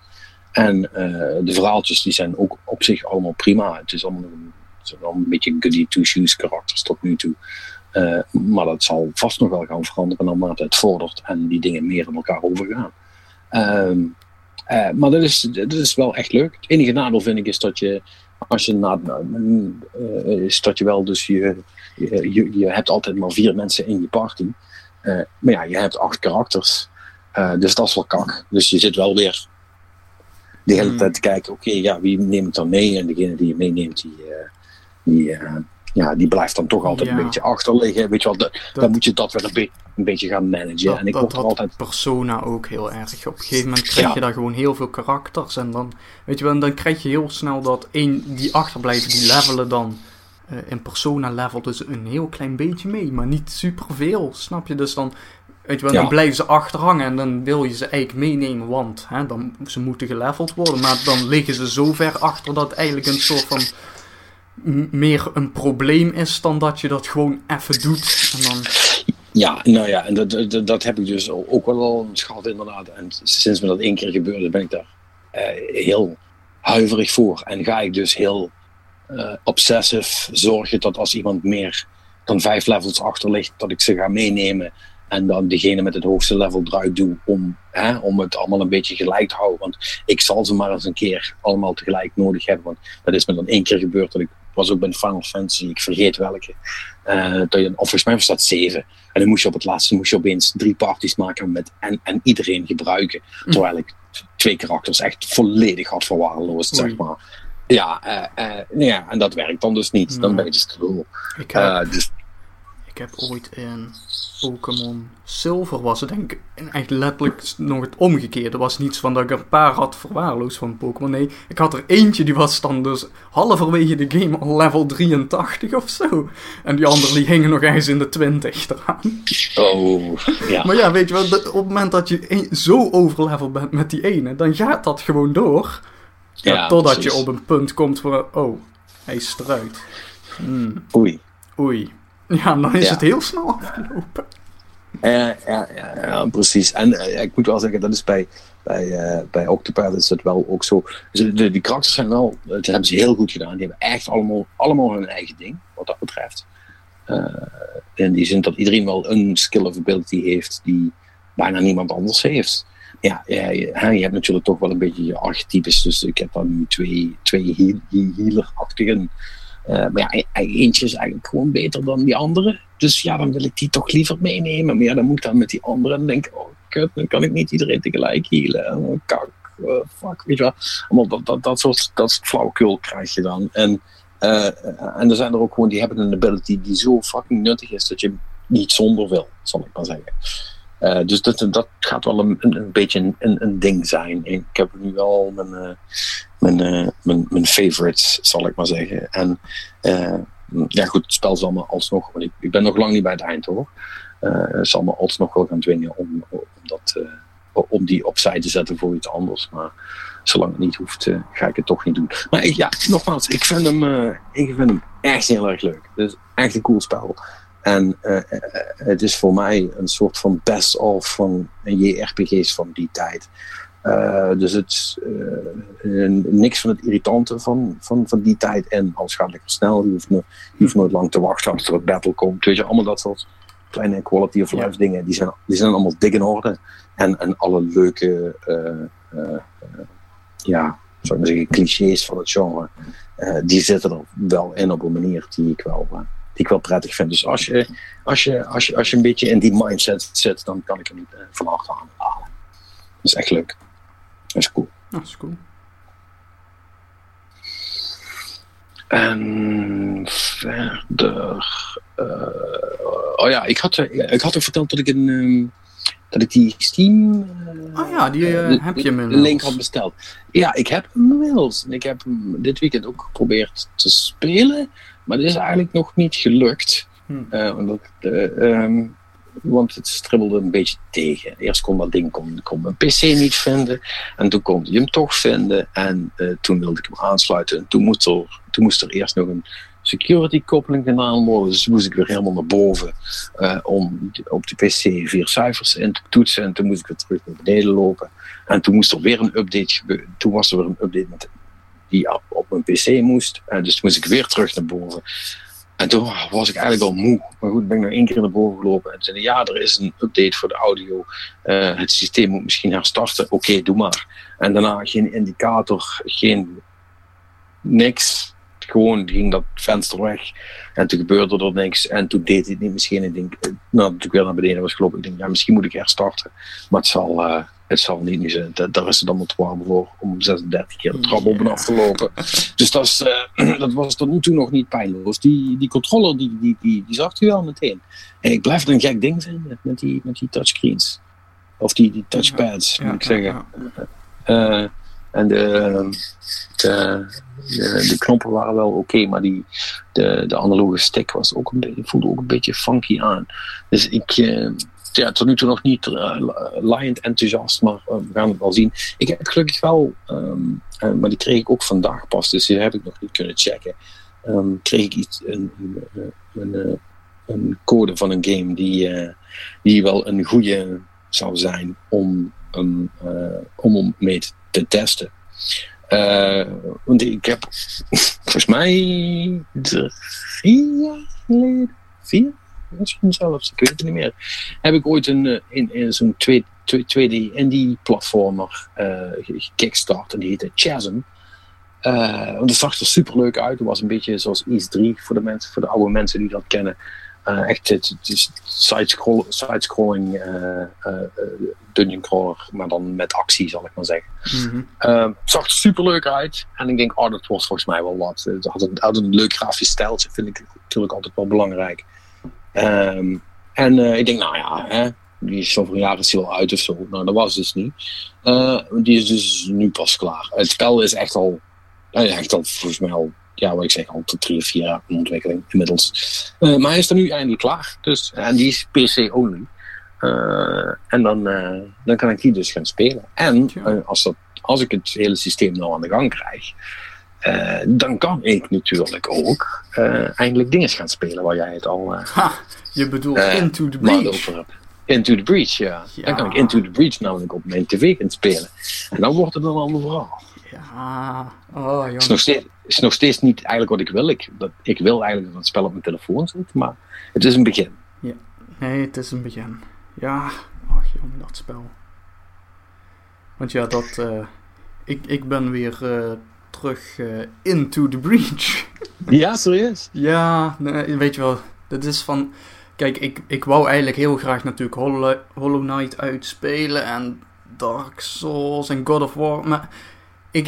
En uh, de verhaaltjes die zijn ook op zich allemaal prima. Het is allemaal een, het een beetje goody two shoes karakters tot nu toe. Uh, maar dat zal vast nog wel gaan veranderen naarmate het vordert en die dingen meer in elkaar overgaan. Um, uh, maar dat is, dat is wel echt leuk. Het enige nadeel vind ik is dat je, als je na, is dat je wel dus je, je, je hebt altijd maar vier mensen in je party. maar ja, je hebt acht karakters. dus dat is wel kak. Dus je zit wel weer de hele hmm. tijd te kijken, oké, ja, wie neemt dan mee? En degene die je meeneemt, die, uh, die, uh, ja, die blijft dan toch altijd ja. een beetje achter liggen. Weet je wel, dat, dan moet je dat weer een, be een beetje gaan managen. Dat, en ik dat altijd... Persona ook heel erg. Op een gegeven moment krijg je daar gewoon heel veel karakters. En dan, weet je wel, dan krijg je heel snel dat één die achterblijven, die levelen dan uh, in Persona level dus een heel klein beetje mee. Maar niet superveel, snap je? Dus dan Weet je wel, dan blijven ze achterhangen en dan wil je ze eigenlijk meenemen, want hè, dan, ze moeten geleveld worden. Maar dan liggen ze zo ver achter dat het eigenlijk een soort van meer een probleem is dan dat je dat gewoon even doet. En dan... Ja, nou ja, en dat, dat, dat, heb ik dus ook wel al gehad inderdaad. En sinds me dat één keer gebeurde ben ik daar uh, heel huiverig voor. En ga ik dus heel uh, obsessief zorgen dat als iemand meer dan vijf levels achter ligt, dat ik ze ga meenemen en dan degene met het hoogste level eruit doe om, hè, om het allemaal een beetje gelijk te houden. Want ik zal ze maar eens een keer allemaal tegelijk nodig hebben. Want dat is me dan één keer gebeurd. Dat ik was ook bij Final Fantasy, ik vergeet welke. Uh, dat je, of volgens mij was dat zeven. En dan moest je op het laatste moest je opeens drie parties maken met, en, en iedereen gebruiken. Mm. Terwijl ik twee karakters echt volledig had verwaarloosd, zeg maar. Ja, uh, uh, ja, en dat werkt dan dus niet. Dan ben je dus te lul. dus ik heb ooit in Pokémon Silver was het denk ik echt letterlijk nog het omgekeerde. was niets van dat ik een paar had verwaarloosd van Pokémon. Nee, ik had er eentje die was dan dus halverwege de game al level 83 of zo. En die andere die hingen nog eens in de 20 eraan. Oh, ja. Maar ja, weet je wel, op het moment dat je zo overlevel bent met die ene, dan gaat dat gewoon door. Ja, ja totdat precies. je op een punt komt van, oh, hij is eruit. Hmm. Oei. Oei. <laughs> Ja, dan is het heel snel afgelopen. Ja, ja, ja, ja precies. En uh, ik moet wel zeggen, dat is bij, bij, uh, bij Octopath is het wel ook zo. Dus de, die karakters zijn wel, dat hebben ze heel goed gedaan. Die hebben echt allemaal, allemaal hun eigen ding, wat dat betreft. Uh, in die zin dat iedereen wel een skill of ability heeft die bijna niemand anders heeft. Ja, ja je, je, hebt natuurlijk toch wel een beetje je archetypes. Dus ik heb dan nu twee, twee healer-achtigen uh, maar ja, e-, eentje is eigenlijk gewoon beter dan die andere. Dus ja, dan wil ik die toch liever meenemen. Maar ja, dan moet ik dan met die andere en denk oh kut, dan kan ik niet iedereen tegelijk healen. Oh, kak, uh, fuck, weet je wel. Allemaal dat, dat, dat, soort, dat soort flauwekul krijg je dan. En, uh, en er zijn er ook gewoon, die hebben een ability die zo fucking nuttig is dat je niet zonder wil, zal ik maar zeggen. Uh, dus dat, dat gaat wel een, een, beetje een, een, ding zijn. Ik heb nu wel mijn, uh, mijn, uh, mijn, mijn favorites, zal ik maar zeggen. En ja, goed, het spel zal me alsnog, want ik, ik ben nog lang niet bij het eind hoor. Het zal me alsnog wel gaan dwingen om, om, dat, om die opzij te zetten voor iets anders. Maar zolang het niet hoeft, ga ik het toch niet doen. Maar ik, ja, nogmaals, ik vind hem, ik vind hem echt heel erg leuk. Het is echt een cool spel. En uh, het is voor mij een soort van best-of van JRPG's van die tijd. Uh, dus het uh, niks van het irritante van, van, van die tijd. En alles gaat lekker snel. Je hoeft, no, je hoeft nooit lang te wachten als er een battle komt. Weet je, allemaal dat soort kleine quality of life ja. dingen. Die zijn, die zijn allemaal dik in orde. En, en alle leuke, ja, zou ik maar zeggen, clichés van het genre. die zitten er wel in op een manier die ik wel, ik wel prettig vind. Dus als je, als, je, als, je, als je een beetje in die mindset zit, dan kan ik hem van harte aanhalen. Dat is echt leuk. Dat is cool. Dat is cool. En verder. Uh, oh ja, ik had, ik had ook verteld dat ik een. Um, dat ik die Steam. Uh, oh ja, die uh, heb je inmiddels. link had besteld. Ja, ik heb hem inmiddels. Ik heb hem dit weekend ook geprobeerd te spelen. Maar dat is eigenlijk nog niet gelukt. Hmm. omdat, um, want het stribbelde een beetje tegen. Eerst kon dat ding kon, kon mijn PC niet vinden. En toen kon hij hem toch vinden. En uh, toen wilde ik hem aansluiten. En toen moest er, toen moest er eerst nog een security koppeling gedaan worden. Dus moest ik weer helemaal naar boven. Om op de PC vier cijfers in te toetsen. En toen moest ik weer terug naar beneden lopen. En toen moest er weer een update gebeuren. Toen was er weer een update met, die op mijn PC moest. Uh, dus toen moest ik weer terug naar boven. En toen was ik eigenlijk al moe. Maar goed, ben ik nog één keer naar boven gelopen. En zei ja, er is een update voor de audio. Uh, het systeem moet misschien herstarten. Oké, doe maar. En daarna geen indicator, geen niks. Gewoon ging dat venster weg. En toen gebeurde er niks. En toen deed hij het niet misschien. Ik denk, nou, toen ik weer naar beneden was gelopen. Ik denk, ja, misschien moet ik herstarten. Maar het zal, het zal niet nu zijn. Daar is het allemaal te warm voor om 36 keer de trap op en af te lopen. <laughs> Dus dat, is, uh, <clears throat> dat was tot nu toe nog niet pijnloos. Die, die controller die, die, die, die zag u wel meteen. En ik blijf er een gek ding vinden met die, met die touchscreens. Of die, die touchpads, moet ik zeggen. Uh, en de, de, de, de, knoppen waren wel oké, maar die, de, de analoge stick was ook een beetje, voelde ook een beetje funky aan. Dus ik, uh, ja, tot nu toe nog niet uh, laaiend enthousiast, maar uh, we gaan het wel zien. Ik heb gelukkig wel, um, uh, maar die kreeg ik ook vandaag pas, dus die heb ik nog niet kunnen checken. Um, kreeg ik iets, een, een, een, een, code van een game die, die wel een goede zou zijn om, um, om om mee te testen. want ik heb <laughs> volgens mij drie jaar geleden, vier misschien zelfs, ik weet het niet meer. Heb ik ooit een, eh, in, in zo'n 2D indie platformer uh, gekickstart en die heette Chasm. Uh, want het zag er super leuk uit. Het was een beetje zoals Ease 3 voor de, mensen, voor de oude mensen die dat kennen. Uh, echt het, het side-scrolling side dungeon crawler, maar dan met actie zal ik maar zeggen. Mm -hmm. zag er super leuk uit. En ik denk, oh, dat was volgens mij wel wat. Het had een, had een leuk grafisch stijltje, vind ik natuurlijk altijd wel belangrijk. Um, en uh, ik denk, nou ja, hè, die is zoveel jaren is wel uit of zo. Nou, dat was dus niet. Uh, die is dus nu pas klaar. Het spel is echt al, uh, echt al volgens mij al, ja, wat ik zeg, al tot drie of vier jaar in ontwikkeling inmiddels. Uh, maar hij is er nu eindelijk klaar. Dus, en die is PC only. en dan, dan kan ik die dus gaan spelen. En als, dat, als ik het hele systeem nou aan de gang krijg, uh, dan kan ik natuurlijk ook uh, eindelijk dingen gaan spelen waar jij het al. Uh, ha, je bedoelt Into the Breach. Into the Breach, ja. ja. Dan kan ik Into the Breach namelijk op mijn tv gaan spelen. En dan wordt het een ander verhaal. Ja, oh Is nog, steeds, is nog steeds niet eigenlijk wat ik wil. Ik, dat, ik wil eigenlijk dat het spel op mijn telefoon zit, maar het is een begin. Ja, nee, het is een begin. Ja, ach jong, dat spel. Want ja, dat. ik, ik ben weer terug uh, into the breach. <laughs> ja, serieus? ja, nee, weet je wel. Dat is van... Kijk, ik, ik wou eigenlijk heel graag natuurlijk Hollow, Hollow Knight uitspelen en Dark Souls en God of War, maar ik...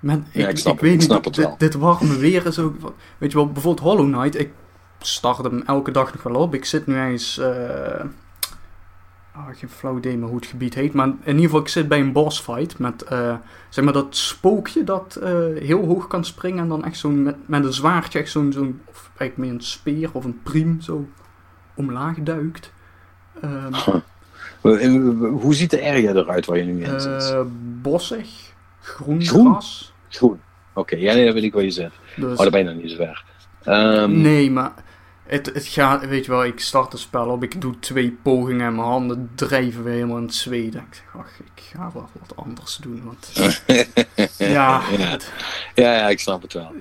Ik, ik, snap, ik weet niet, dit, dit warme weer is ook... Weet je wel, bijvoorbeeld Hollow Knight, ik start hem elke dag nog wel op. Ik zit nu eens... Uh, Oh, geen flauw idee meer hoe het gebied heet. Maar in ieder geval, ik zit bij een boss fight met uh, zeg maar dat spookje dat uh, heel hoog kan springen. En dan echt zo'n met, met een zwaardje, echt zo'n, zo'n of eigenlijk meer een speer of een priem zo omlaag duikt. Um, Hoe ziet de area eruit waar je nu in zit? Uh, bossig, groen, groen? gras. Groen, oké. Okay. Ja, nee, dat weet ik wat je zegt. Dus, oh, daar ben je nog niet zo ver. Um, nee, maar Het, het gaat, weet je wel, ik start een spel op, ik doe twee pogingen en mijn handen drijven weer helemaal in het zweten. Ik zeg, ach, ik ga wel wat anders doen. Want, <laughs> ja, ja. Het, ja, ja, ik snap het wel.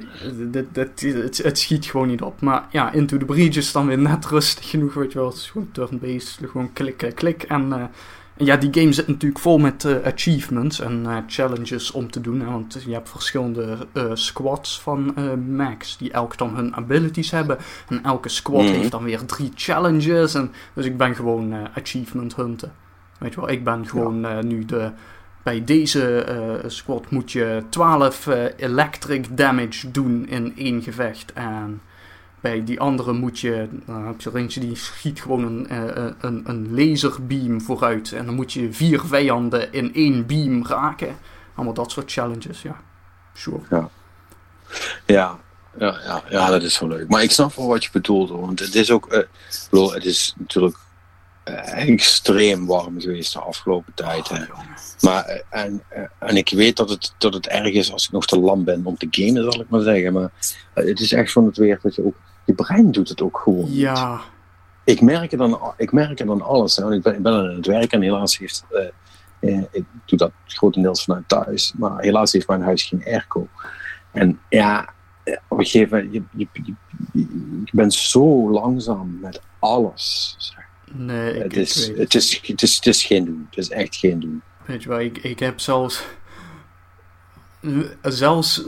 dit, dit, het, het schiet gewoon niet op. Maar ja, Into the Breach is dan weer net rustig genoeg, weet je wel. Het is gewoon turn-based, gewoon klik, klik, klik. En eh, en ja, die game zit natuurlijk vol met eh, achievements en eh, challenges om te doen. Hè, want je hebt verschillende eh, squads van Max, die elk dan hun abilities hebben. En elke squad Mhm. heeft dan weer drie challenges. En, dus ik ben gewoon achievement hunten. Weet je wel, ik ben gewoon nu de... Bij deze squad moet je 12 electric damage doen in één gevecht. En bij die andere moet je, dan heb je er eentje die schiet gewoon een, eh, een, een laserbeam vooruit. En dan moet je vier vijanden in één beam raken. Allemaal dat soort challenges, ja. Sure. Ja, ja, ja, ja, dat is wel leuk. Maar ik snap wel wat je bedoelt hoor. Want het is ook, eh, ik bedoel, het is natuurlijk eh, extreem warm geweest de afgelopen tijd. Oh. Maar, eh, en, eh, en ik weet dat het, dat het erg is als ik nog te lam ben om te gamen, zal ik maar zeggen. Maar eh, het is echt van het weer dat je ook, je brein doet het ook gewoon. niet. Ja, Ik merk het dan, ik merk het dan alles. Hè. Want ik ben, ik ben aan het werk en helaas heeft, eh, eh, ik doe dat grotendeels vanuit thuis. Maar helaas heeft mijn huis geen airco. En ja, eh, op een gegeven moment, je, je, je, je bent zo langzaam met alles. zeg. nee, ik, Het ik is, het, is, het, is, het is geen doen. Het is echt geen doen. Weet je wel, ik, ik heb zelfs... Zelfs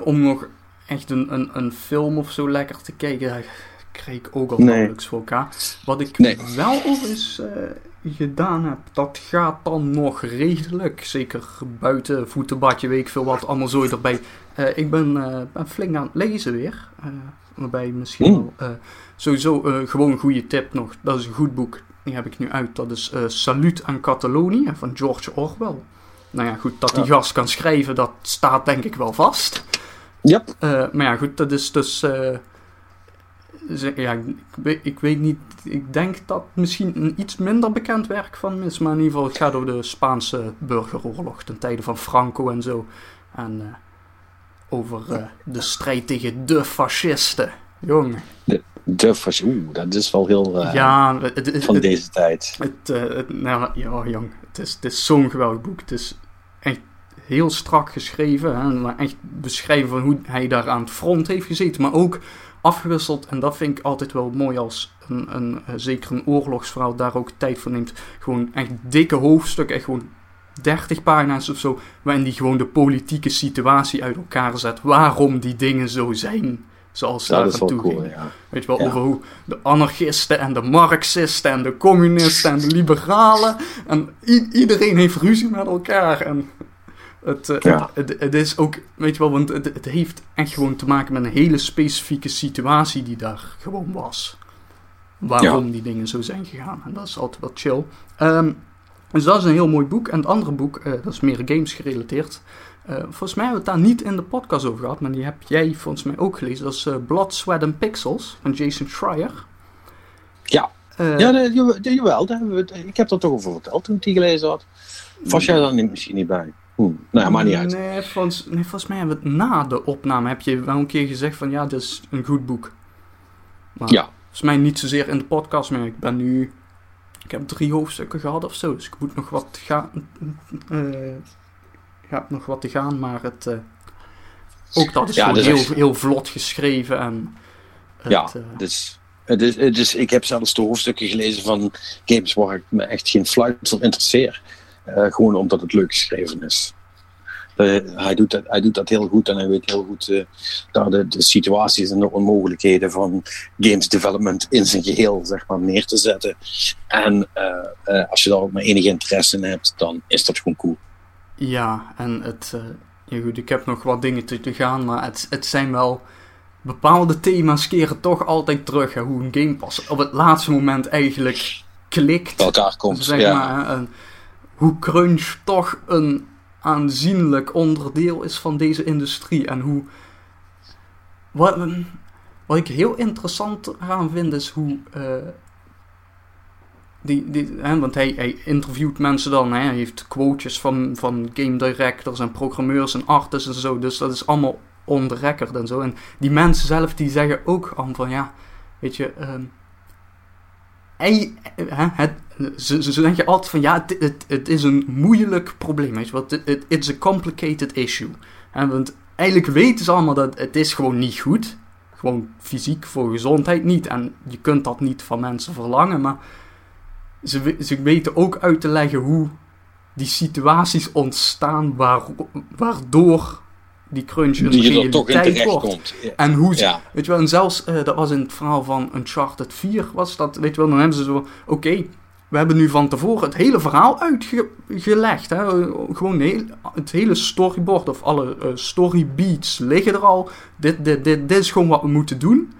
om nog echt een, een, een film of zo lekker te kijken, daar kreeg ik ook al Nee. nauwelijks voor elkaar. Wat ik Nee. wel al eens eh, gedaan heb, dat gaat dan nog redelijk. Zeker buiten voetenbadje, weet ik veel wat, allemaal zo erbij. Eh, ik ben, eh, ben flink aan het lezen weer. waarbij misschien Mm. wel... sowieso gewoon een goede tip nog. Dat is een goed boek. Die heb ik nu uit. Dat is Salut aan Catalonië van George Orwell. Nou ja, goed, dat die Ja. gast kan schrijven, dat staat denk ik wel vast. Ja, Eh, maar ja, goed, dat is dus. eh, ja, ik, weet, ik weet niet. Ik denk dat misschien een iets minder bekend werk van is. Maar in ieder geval, het gaat over de Spaanse burgeroorlog. ten tijde van Franco en zo. En eh, over de strijd tegen de fascisten. Jongen. de fas- Oeh, dat is wel heel ja, het, het, van het- deze tijd. Het, nou, ja, jong, het is, het is zo'n geweldig boek. Het is heel strak geschreven. Hè, maar echt beschrijven van hoe hij daar aan het front heeft gezeten. Maar ook afgewisseld. En dat vind ik altijd wel mooi als een, een, eh, zeker een oorlogsverhaal daar ook tijd voor neemt. Gewoon echt dikke hoofdstukken. Echt gewoon 30 pagina's of zo. Waarin die gewoon de politieke situatie uit elkaar zet. Waarom die dingen zo zijn. Zoals ze Dat daar aan toe cool, ja. Weet je wel, Ja. over hoe de anarchisten en de marxisten en de communisten en de liberalen. En iedereen heeft ruzie met elkaar. En het, eh, Ja. het, het, het is ook, weet je wel, want het, het heeft echt gewoon te maken met een hele specifieke situatie die daar gewoon was. Waarom die dingen zo zijn gegaan. En dat is altijd wel chill. Ehm, dus dat is een heel mooi boek. En het andere boek, eh, dat is meer games gerelateerd. Eh, volgens mij hebben we het daar niet in de podcast over gehad, maar die heb jij volgens mij ook gelezen. Dat is Blood, Sweat and Pixels van Jason Schreier. Ja. Ja, nee, jawel, jawel, daar hebben we het- ik heb er toch over verteld toen ik die gelezen had. Was jij daar niet, misschien niet bij? Nou ja, maar niet uit. Nee volgens, nee, volgens mij hebben we het na de opname heb je wel een keer gezegd van ja, dit is een goed boek. Maar Ja. volgens mij niet zozeer in de podcast, maar ik ben nu... Ik heb drie hoofdstukken gehad of zo, dus ik moet nog wat gaan... eh, ik heb nog wat te gaan, maar het... eh, ook dat is Ja, gewoon dus heel, echt- heel vlot geschreven en... Het, Ja, Dus, het is, ik heb zelfs de hoofdstukken gelezen van games waar ik me echt geen fluit voor interesseer. Eh, gewoon omdat het leuk geschreven is. Eh, hij, doet dat, hij doet dat heel goed en hij weet heel goed eh, daar de, de situaties en de onmogelijkheden van games development in zijn geheel zeg maar, neer te zetten. En als je daar ook maar enige interesse in hebt, dan is dat gewoon cool. Ja, en het... ja goed, ik heb nog wat dingen te, te gaan, maar het, het zijn wel... Bepaalde thema's keren toch altijd terug. Hè, hoe een game pas op het laatste moment eigenlijk klikt. Bij elkaar komt. Zeg ja. maar, hè, en hoe crunch toch een aanzienlijk onderdeel is van deze industrie. En hoe... Wat, wat ik heel interessant eraan vind is hoe... eh, die, die, hè, want hij, hij interviewt mensen dan, hè, hij heeft quotes van, van game directors en programmeurs en artists en zo, dus dat is allemaal on the record en zo. En die mensen zelf die zeggen ook al van ja, weet je, ehm, het, ze, ze zeggen altijd van ja, het, het, het is een moeilijk probleem, weet wat, it, it's a complicated issue. En want eigenlijk weten ze allemaal dat het is gewoon niet goed, gewoon fysiek voor gezondheid niet. En je kunt dat niet van mensen verlangen, maar ze, ze weten ook uit te leggen hoe die situaties ontstaan waar, waardoor die crunch een Die realiteit wordt. komt. Ja. En hoe ze, Ja. weet je wel, en zelfs, eh, dat was in het verhaal van Uncharted 4, was dat, weet je wel, dan hebben ze zo, oké, we hebben nu van tevoren het hele verhaal uitgelegd, hè, gewoon heel, het hele storyboard of alle eh, storybeats liggen er al, dit, dit, dit, dit is gewoon wat we moeten doen.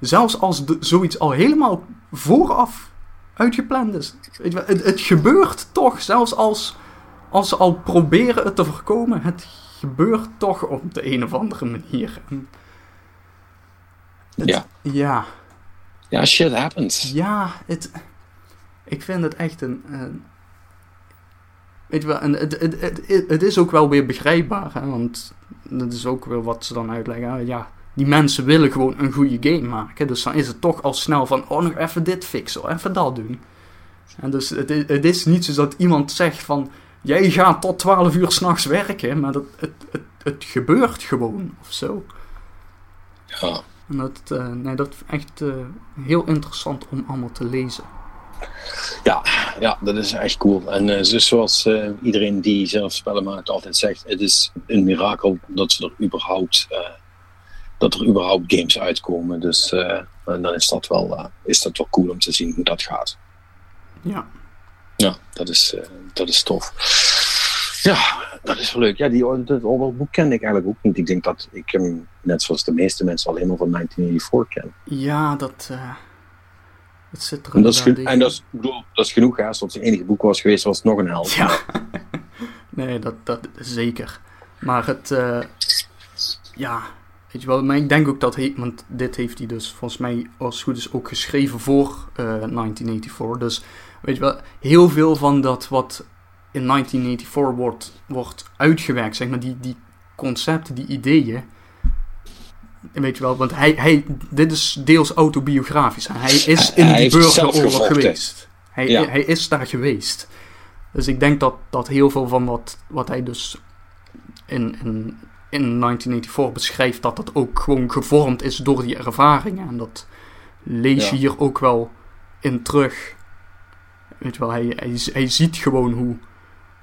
Zelfs als de, zoiets al helemaal vooraf uitgepland is. Weet je wel, het, het gebeurt toch, zelfs als, als ze al proberen het te voorkomen, het gebeurt toch op de een of andere manier. Het- Ja. Ja, ja, shit happens. ja, het, ik vind het echt een. een- weet je wel, en het, het, het, het is ook wel weer begrijpbaar, hè, want dat is ook weer wat ze dan uitleggen. hè. Ja, die mensen willen gewoon een goede game maken, dus dan is het toch al snel van: oh, nog even dit fixen, even dat doen. En dus het, is- het is niet zo dat iemand zegt van: jij gaat tot 12 uur s'nachts werken, maar dat, het, het, het gebeurt gewoon of zo. Ja. En dat, eh, nee, dat is echt eh, heel interessant om allemaal te lezen. Ja, ja, dat is echt cool. En eh, dus zoals iedereen die zelf spellen maakt altijd zegt, het is een mirakel dat ze er überhaupt, dat er überhaupt games uitkomen. Dus en dan is dat, wel, is dat wel cool om te zien hoe dat gaat. Ja. Ja, dat is, eh, dat is tof. Ja, dat is wel leuk. Ja, die, dat boek kende ik eigenlijk ook niet. Ik denk dat ik hem, net zoals de meeste mensen, alleen maar van 1984 ken. Ja, dat, eh dat zit er En dat is, en dat is, bedoel, dat is genoeg. Als dat zijn enige boek was geweest, was het nog een held. Ja. <laughs> nee, dat, dat zeker. Maar het, eh, ja, weet je wel, maar ik denk ook dat hij, want dit heeft hij dus volgens mij als het goed is ook geschreven voor eh, 1984. Dus weet je wel, heel veel van dat wat in 1984 wordt, wordt uitgewerkt, zeg maar, die, die concepten, die ideeën. Weet je wel, want hij, hij, dit is deels autobiografisch. Hij is in Hij die burgeroorlog geweest. Hij, Ja. hij is daar geweest. Dus ik denk dat, dat heel veel van wat, wat hij dus in, in, in 1984 beschrijft, dat dat ook gewoon gevormd is door die ervaringen. En dat lees je Ja. hier ook wel in terug. Weet je wel, hij, hij, hij ziet gewoon hoe,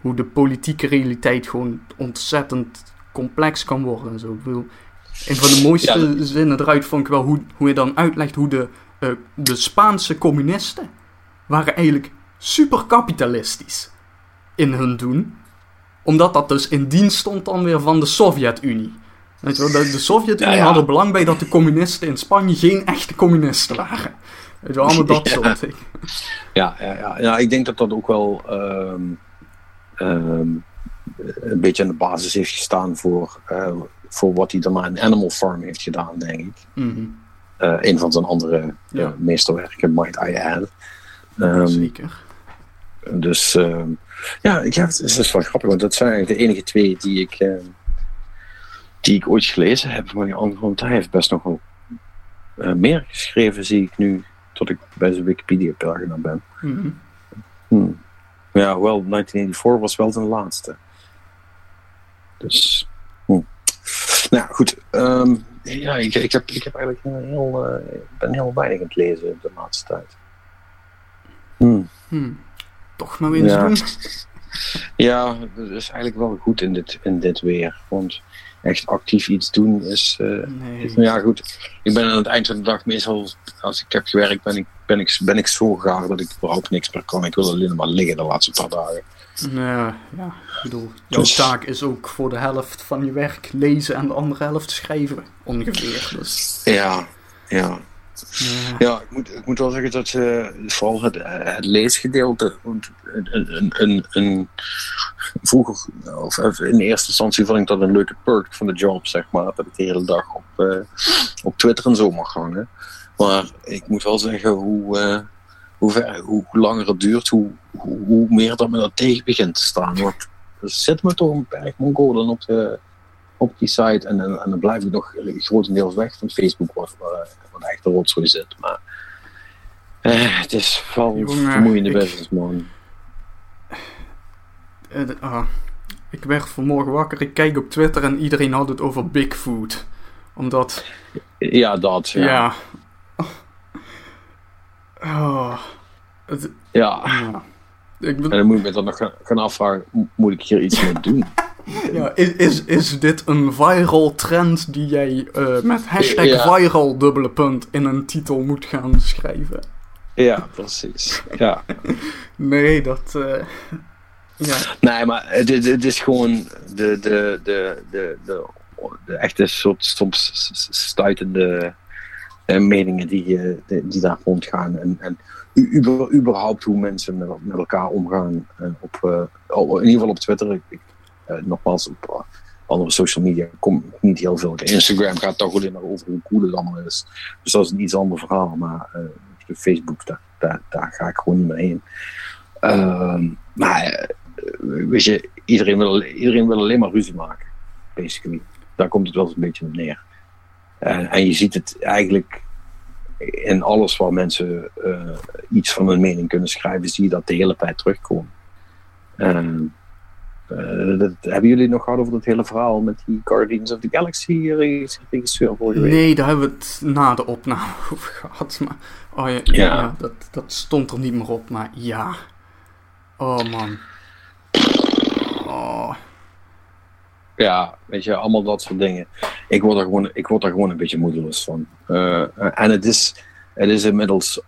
hoe de politieke realiteit gewoon ontzettend complex kan worden. En zo. Ik bedoel, een van de mooiste Ja, zinnen eruit vond ik wel hoe, hoe hij dan uitlegt hoe de, eh, de Spaanse communisten waren eigenlijk super kapitalistisch in hun doen. Omdat dat dus in dienst stond dan weer van de Sovjet-Unie. Weet je wel, de, de Sovjet-Unie Ja, ja. had er belang bij dat de communisten in Spanje geen echte communisten waren. Weet je wel, allemaal <laughs> dat Ja. soort dingen. Ja, ja, ja, ja, ik denk dat dat ook wel ehm, ehm, een beetje aan de basis heeft gestaan voor, eh, voor wat hij daarna in Animal Farm heeft gedaan, denk ik. Mhm, Eh, een van zijn andere Ja. eh, meesterwerken, Might I Add. Ehm, Zeker. dus ja, ik heb, het is wel grappig, want dat zijn eigenlijk de enige twee die ik, die ik ooit gelezen heb. Maar die andere, want hij heeft best nog wel meer geschreven, zie ik nu, tot ik bij zijn Wikipedia-pagina ben. Hmm. Ja, wel, 1984 was wel zijn laatste. Dus. hmm. Nou goed. ehm, ja, ik, ik, heb, ik heb eigenlijk een heel, ik ben heel weinig aan het lezen de laatste tijd. Hmm. Hmm. Toch maar weer eens Ja. doen. Ja, dat is eigenlijk wel goed in dit, in dit weer. Want echt actief iets doen is. Nee. ja, goed. Ik ben aan het eind van de dag meestal, als ik heb gewerkt, ben ik, ben ik, ben ik zo gaar dat ik überhaupt niks meer kan. Ik wil alleen maar liggen de laatste paar dagen. Nee, ja, ik bedoel, jouw Dus- taak is ook voor de helft van je werk lezen en de andere helft schrijven, ongeveer. Dus, Ja, ja. Ja. Ik moet, ik moet wel zeggen dat eh, vooral het, eh, leesgedeelte. Een, een, een, vroeger, of even in eerste instantie vond ik dat een leuke perk van de job, zeg maar. Dat ik de hele dag op, eh, op Twitter en zo mag hangen. Maar ik moet wel zeggen, hoe, eh, hoe, ver, hoe, langer het duurt, hoe, hoe, meer dat me dat tegen begint te staan. Want er zit me toch een berg Mongolen op, de, op die site. En, dan blijf ik nog grotendeels weg van Facebook, wat, wat echt een rotzooi zit. Maar Eh, het is wel Jongen, vermoeiende ik- business, man. Eh, de- ah. ik werd vanmorgen wakker, ik kijk op Twitter en iedereen had het over Bigfoot. Omdat, Ja, dat. Ja. ja. Oh. Het, ja. ja. Ik En dan moet ik me dan nog gaan, afvragen, mo- moet ik hier iets mee doen? <laughs> ja, is, is, is dit een viral trend die jij eh, met hashtag Ja. viral dubbele punt in een titel moet gaan schrijven? ja, precies. Ja. Nee, dat... eh, ja. Nee, maar het, het- is gewoon de, de, de, de, de, de echte soort soms stuitende eh, meningen die, eh, die, die daar rondgaan. En, en überhaupt hoe mensen met, met elkaar omgaan. op, in ieder geval op Twitter. Ik, ik, nogmaals, op eh, andere social media komt niet heel veel. Instagram gaat toch alleen maar over hoe cool het allemaal is. Dus dat is een iets ander verhaal. Maar eh, de Facebook, daar, daar, ga ik gewoon niet meer heen. Ehm, maar eh, weet je, iedereen wil, iedereen wil alleen maar ruzie maken. Basically. Daar komt het wel eens een beetje op neer. En, je ziet het eigenlijk in alles waar mensen eh, iets van hun mening kunnen schrijven, zie je dat de hele tijd terugkomen. Eh, dat, hebben jullie nog gehad over dat hele verhaal met die Guardians of the Galaxy regis- regisseur vorige week? Nee, daar hebben we het na de opname <laughs> over gehad. Maar, oh ja, ja. Ja. dat, dat stond er niet meer op, maar ja. Oh man. Oh. Ja, weet je, allemaal dat soort dingen. Ik word er gewoon, ik word er gewoon een beetje moedeloos van. Eh, eh, en het is, het is inmiddels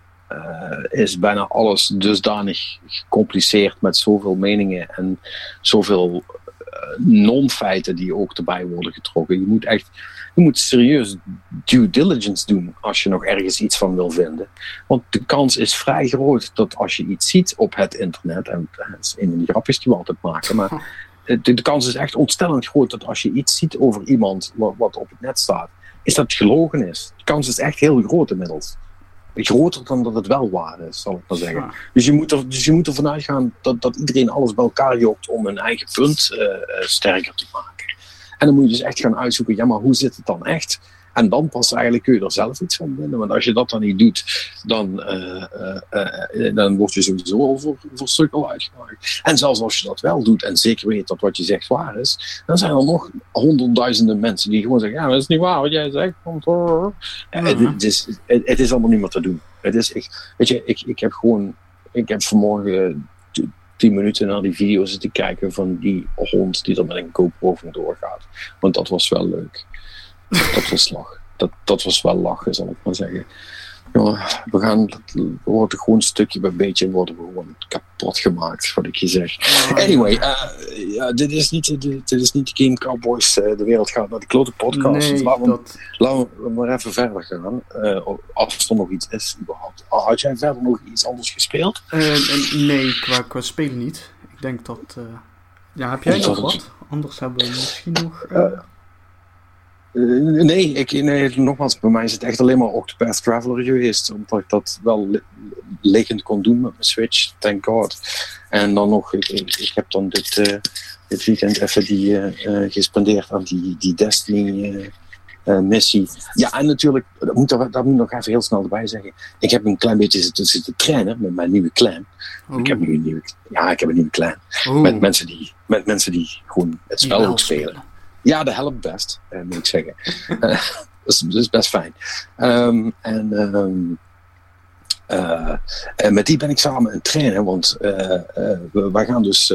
is bijna alles dusdanig gecompliceerd met zoveel meningen en zoveel eh, non-feiten die ook erbij worden getrokken. Je moet echt, je moet serieus due diligence doen als je nog ergens iets van wil vinden. Want de kans is vrij groot dat als je iets ziet op het internet, en dat is een van die grapjes die we altijd maken, maar <laughs> de, de kans is echt ontstellend groot dat als je iets ziet over iemand wat, wat op het net staat, is dat het gelogen is. De kans is echt heel groot inmiddels. Groter dan dat het wel waar is, zal ik maar zeggen. Ja. Dus je moet, er, dus je moet ervan uitgaan dat, dat iedereen alles bij elkaar jokt om een eigen punt eh, eh, sterker te maken. En dan moet je dus echt gaan uitzoeken, ja, maar hoe zit het dan echt? En dan pas eigenlijk kun je er zelf iets van vinden. Want als je dat dan niet doet, dan, eh, eh, eh, dan word je sowieso al voor, voor uitgemaakt. En zelfs als je dat wel doet en zeker weet dat wat je zegt waar is, dan zijn er nog honderdduizenden mensen die gewoon zeggen: Ja, dat is niet waar wat jij zegt. Want, Ja. het, het is, het, het is allemaal niet meer te doen. Het is, ik, weet je, ik, ik heb gewoon, ik heb vanmorgen tien minuten naar die video zitten kijken van die hond die er met een GoPro vandoor gaat. Want dat was wel leuk. Dat was lach. Dat, dat was wel lachen, zal ik maar zeggen. Ja, we gaan, we worden gewoon stukje bij beetje worden we gewoon kapot gemaakt, wat ik je zeg. Anyway, eh, ja, dit, is niet, de- dit is niet de Game Cowboys, eh, de wereld gaat naar de klote podcast. Dus laten, we, dat... laten we maar even verder gaan, eh, als er nog iets is überhaupt. Had jij verder nog iets anders gespeeld? eh, eh, nee, qua, qua spelen niet. Ik denk dat... ja, heb jij nog wat? Anders hebben we misschien nog... eh, nee, ik, nee, nogmaals, bij mij is het echt alleen maar Octopath Traveler geweest. Omdat ik dat wel li- liggend kon doen met mijn Switch, thank god. En dan nog, ik, heb dan dit, eh, dit weekend even die eh, gespendeerd aan die, die Destiny eh, eh, missie. Ja, en natuurlijk, dat moet, er, dat moet ik nog even heel snel erbij zeggen. Ik heb een klein beetje zitten, zitten trainen met mijn nieuwe clan. Ik heb nu een nieuwe, ja, ik heb een nieuwe clan. Met mensen die, met mensen die gewoon het spel ook spelen. Ja, dat helpt best, eh, moet ik zeggen. <laughs> Dat, is, best fijn. Ehm, en en met die ben ik samen aan het trainen, want eh, we, wij gaan dus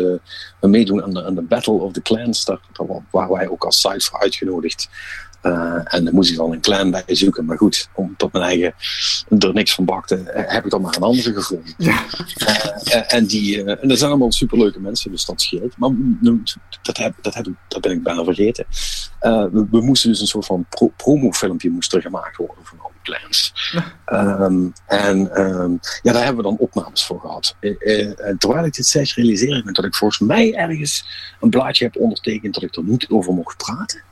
meedoen aan de, aan de Battle of the Clans, daar, daar wa- waar wij ook als site voor uitgenodigd. Eh, en daar moest ik dan een clan bij zoeken. Maar goed, omdat mijn eigen er niks van bakte, eh, heb ik dan maar een andere gevonden. Ja. Eh, en, die, en dat zijn allemaal superleuke mensen, dus dat scheelt. Maar dat, heb, dat, heb, dat ben ik bijna vergeten. We, we moesten dus een soort van pro promofilmpje moest er gemaakt worden van clans. <laughs> Ehm, en ehm, ja, daar hebben we dan opnames voor gehad. Eh, eh, terwijl ik dit zeg, realiseer ik me dat ik volgens mij ergens een blaadje heb ondertekend dat ik er niet over mocht praten.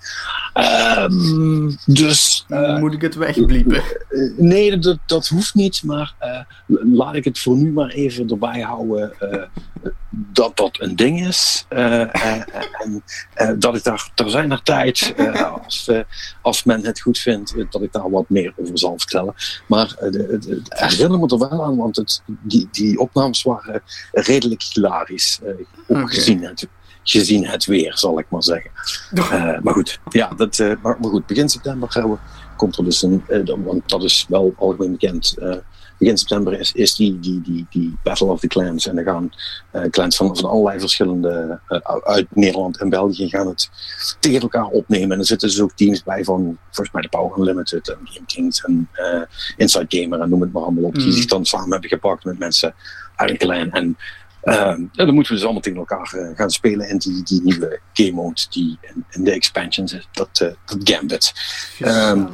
Ehm, dus eh, Moet ik het wegbliepen? nee, dat, dat hoeft niet, maar laat ik het voor nu maar even erbij houden. dat dat een ding is. en dat ik daar ter zijner tijd, als, als men het goed vindt, dat ik daar wat meer over zal vertellen. Maar eh, herinner me er wel aan, want het, die, die opnames waren redelijk hilarisch. eh, ook gezien, het, gezien het weer, zal ik maar zeggen. Eh, maar goed, ja, dat, maar, maar goed, begin september gaan we, komt er dus een, want dat is wel algemeen bekend. Eh, begin september is, is die, die, die, die Battle of the Clans. En dan gaan eh, clans van, van allerlei verschillende uh, uit Nederland en België gaan het tegen elkaar opnemen. En er zitten dus ook teams bij van volgens mij de Power Unlimited en Game Kings en uh, Inside Gamer en noem het maar allemaal op. Mm. Die zich dan samen hebben gepakt met mensen uit een clan. En ja, dan moeten we dus allemaal tegen elkaar gaan spelen in die, die nieuwe game mode die in, in de expansions is. Dat, dat Gambit. Um,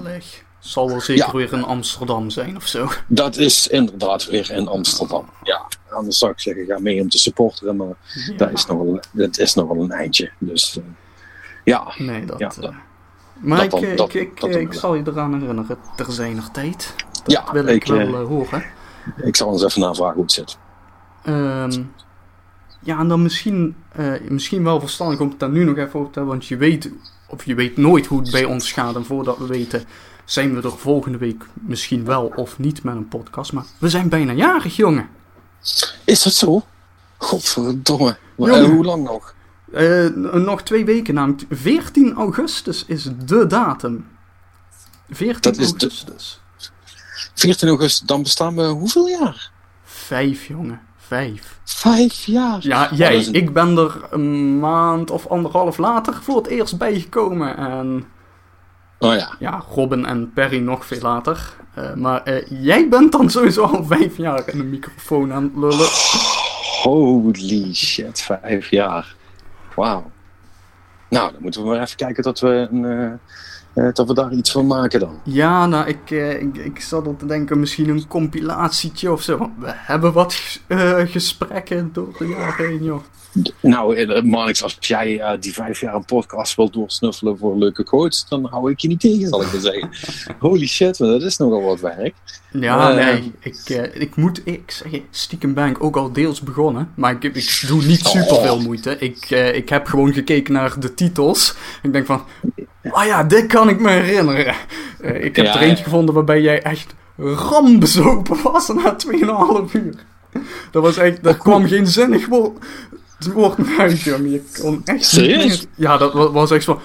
zal wel zeker ja. weer in Amsterdam zijn of zo. Dat is inderdaad weer in Amsterdam. Ja, anders zou ik zeggen, ga mee om te supporteren, maar ja. dat, is nogal, dat is nogal een eindje. Dus uh, ja. Nee, dat. Ja, dat maar dat ik, dan, dat, ik, ik, zal je eraan herinneren, ter zijner tijd. Dat ja, wil ik, wel uh, horen. Ik zal eens even navragen hoe het zit. Um, ja, en dan misschien, uh, misschien wel verstandig om het daar nu nog even over te hebben, want je weet, of je weet nooit hoe het bij ons gaat. En voordat we weten, zijn we er volgende week misschien wel of niet met een podcast. Maar we zijn bijna jarig, jongen. Is dat zo? Godverdomme. Uh, hoe lang nog? Uh, nog twee weken, namelijk 14 augustus is de datum. 14 dat augustus. De... 14 augustus, dan bestaan we hoeveel jaar? Vijf, jongen. Vijf. Vijf jaar? Ja, jij. Een... Ik ben er een maand of anderhalf later voor het eerst bijgekomen. En... Oh ja. Ja, Robin en Perry nog veel later. Uh, maar uh, jij bent dan sowieso al vijf jaar in een microfoon aan het lullen. Holy shit, vijf jaar. Wauw. Nou, dan moeten we maar even kijken dat we, een, uh, dat we daar iets van maken dan. Ja, nou, ik, ik, ik zat er te denken, misschien een compilatietje of zo. We hebben wat gesprekken door de jaren heen, joh. Nou, Marnix, als jij uh, die vijf jaar een podcast wilt doorsnuffelen voor leuke quotes, dan hou ik je niet tegen, zal ik maar zeggen. <laughs> Holy shit, maar dat is nogal wat werk. Ja, uh, nee, ik, uh, ik moet ik zeggen, stiekem ben ik ook al deels begonnen, maar ik, ik doe niet super veel moeite. Ik, ik heb gewoon gekeken naar de titels. Ik denk van, oh ja, dit kan ik me herinneren. ik heb ja, er eentje ja. gevonden waarbij jij echt rambezopen was na 2,5 uur. Dat was echt, daar <laughs> kwam geen zinnig woord het woord uit, jongen. Je kon echt Serieus? Ja, dat was echt zo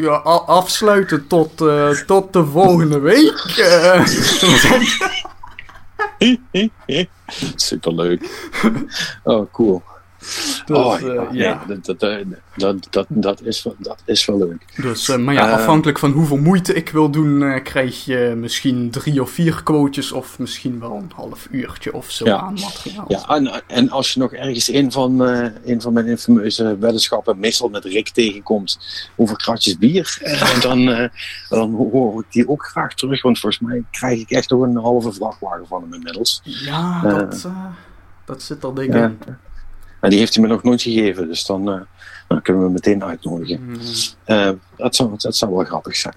ja, afsluiten tot, uh, tot de volgende week. <laughs> Uh, Superleuk. Oh, cool. Dus, oh, ja, uh, ja. Nee, dat, dat, dat, dat, dat, is wel, dat is wel leuk. Dus, uh, maar ja, afhankelijk van hoeveel moeite ik wil doen, uh, krijg je misschien drie of vier quotejes of misschien wel een half uurtje of zo ja. aan materiaal. Ja, en, en als je nog ergens een van, een van mijn infameuze weddenschappen, meestal met Rick, tegenkomt over kratjes bier, <laughs> dan, dan hoor ik die ook graag terug, want volgens mij krijg ik echt nog een halve vrachtwagen van hem inmiddels. Ja, dat, dat zit al dik in. En die heeft hij me nog nooit gegeven, dus dan, uh, dan kunnen we hem meteen uitnodigen. Mm. Uh, dat, zou, dat zou wel grappig zijn.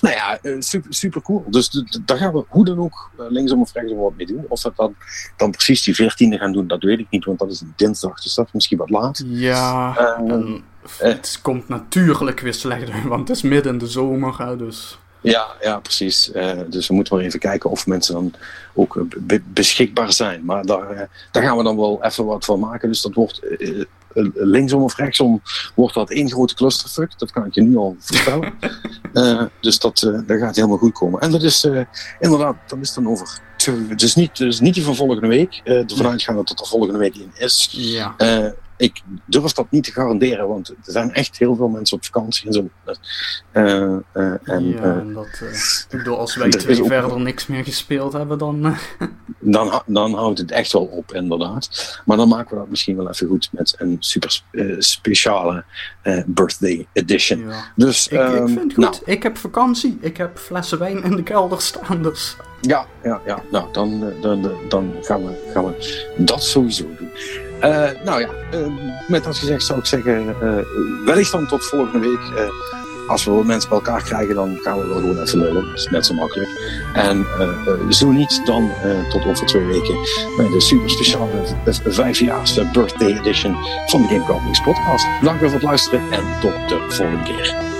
Nou ja, uh, super, super cool. Dus daar gaan we hoe dan ook linksom of rechtsom wat mee doen. Of we dan, dan precies die 14e gaan doen, dat weet ik niet, want dat is een dinsdag, dus dat is misschien wat laat. Ja, en het komt natuurlijk weer slechter, <laughs> want het is midden in de zomer, hè, dus... Ja, ja, precies. Uh, dus we moeten maar even kijken of mensen dan ook be beschikbaar zijn. Maar daar, uh, daar gaan we dan wel even wat van maken. Dus dat wordt uh, linksom of rechtsom wordt dat één grote clusterfuck. Dat kan ik je nu al vertellen. <laughs> dus dat, dat gaat helemaal goed komen. En dat is inderdaad, dat is dan over. Het is niet, dus niet die van volgende week. ervan uitgaan dat het er volgende week in is. Ja ik durf dat niet te garanderen, want er zijn echt heel veel mensen op vakantie en zo. Uh, uh, en, ja, en dat, uh, ik bedoel, als wij twee verder niks meer gespeeld hebben, dan... <laughs> dan... Dan houdt het echt wel op, inderdaad. Maar dan maken we dat misschien wel even goed met een super speciale birthday edition. Ja. Dus, ik, ik vind het goed. Nou, ik heb vakantie. Ik heb flessen wijn in de kelder staan, dus... Ja, ja, ja. Nou, dan, dan, dan gaan, we, gaan we dat sowieso doen. Uh, nou ja, uh, met dat gezegd zou ik zeggen, uh, wellicht dan tot volgende week. als we mensen bij elkaar krijgen, dan gaan we wel gewoon even lullen. Dat is net zo makkelijk. En zo niet, dan tot over twee weken bij de super speciale vijfjaars birthday edition van de Game Companies podcast. Bedankt voor het luisteren en tot de volgende keer.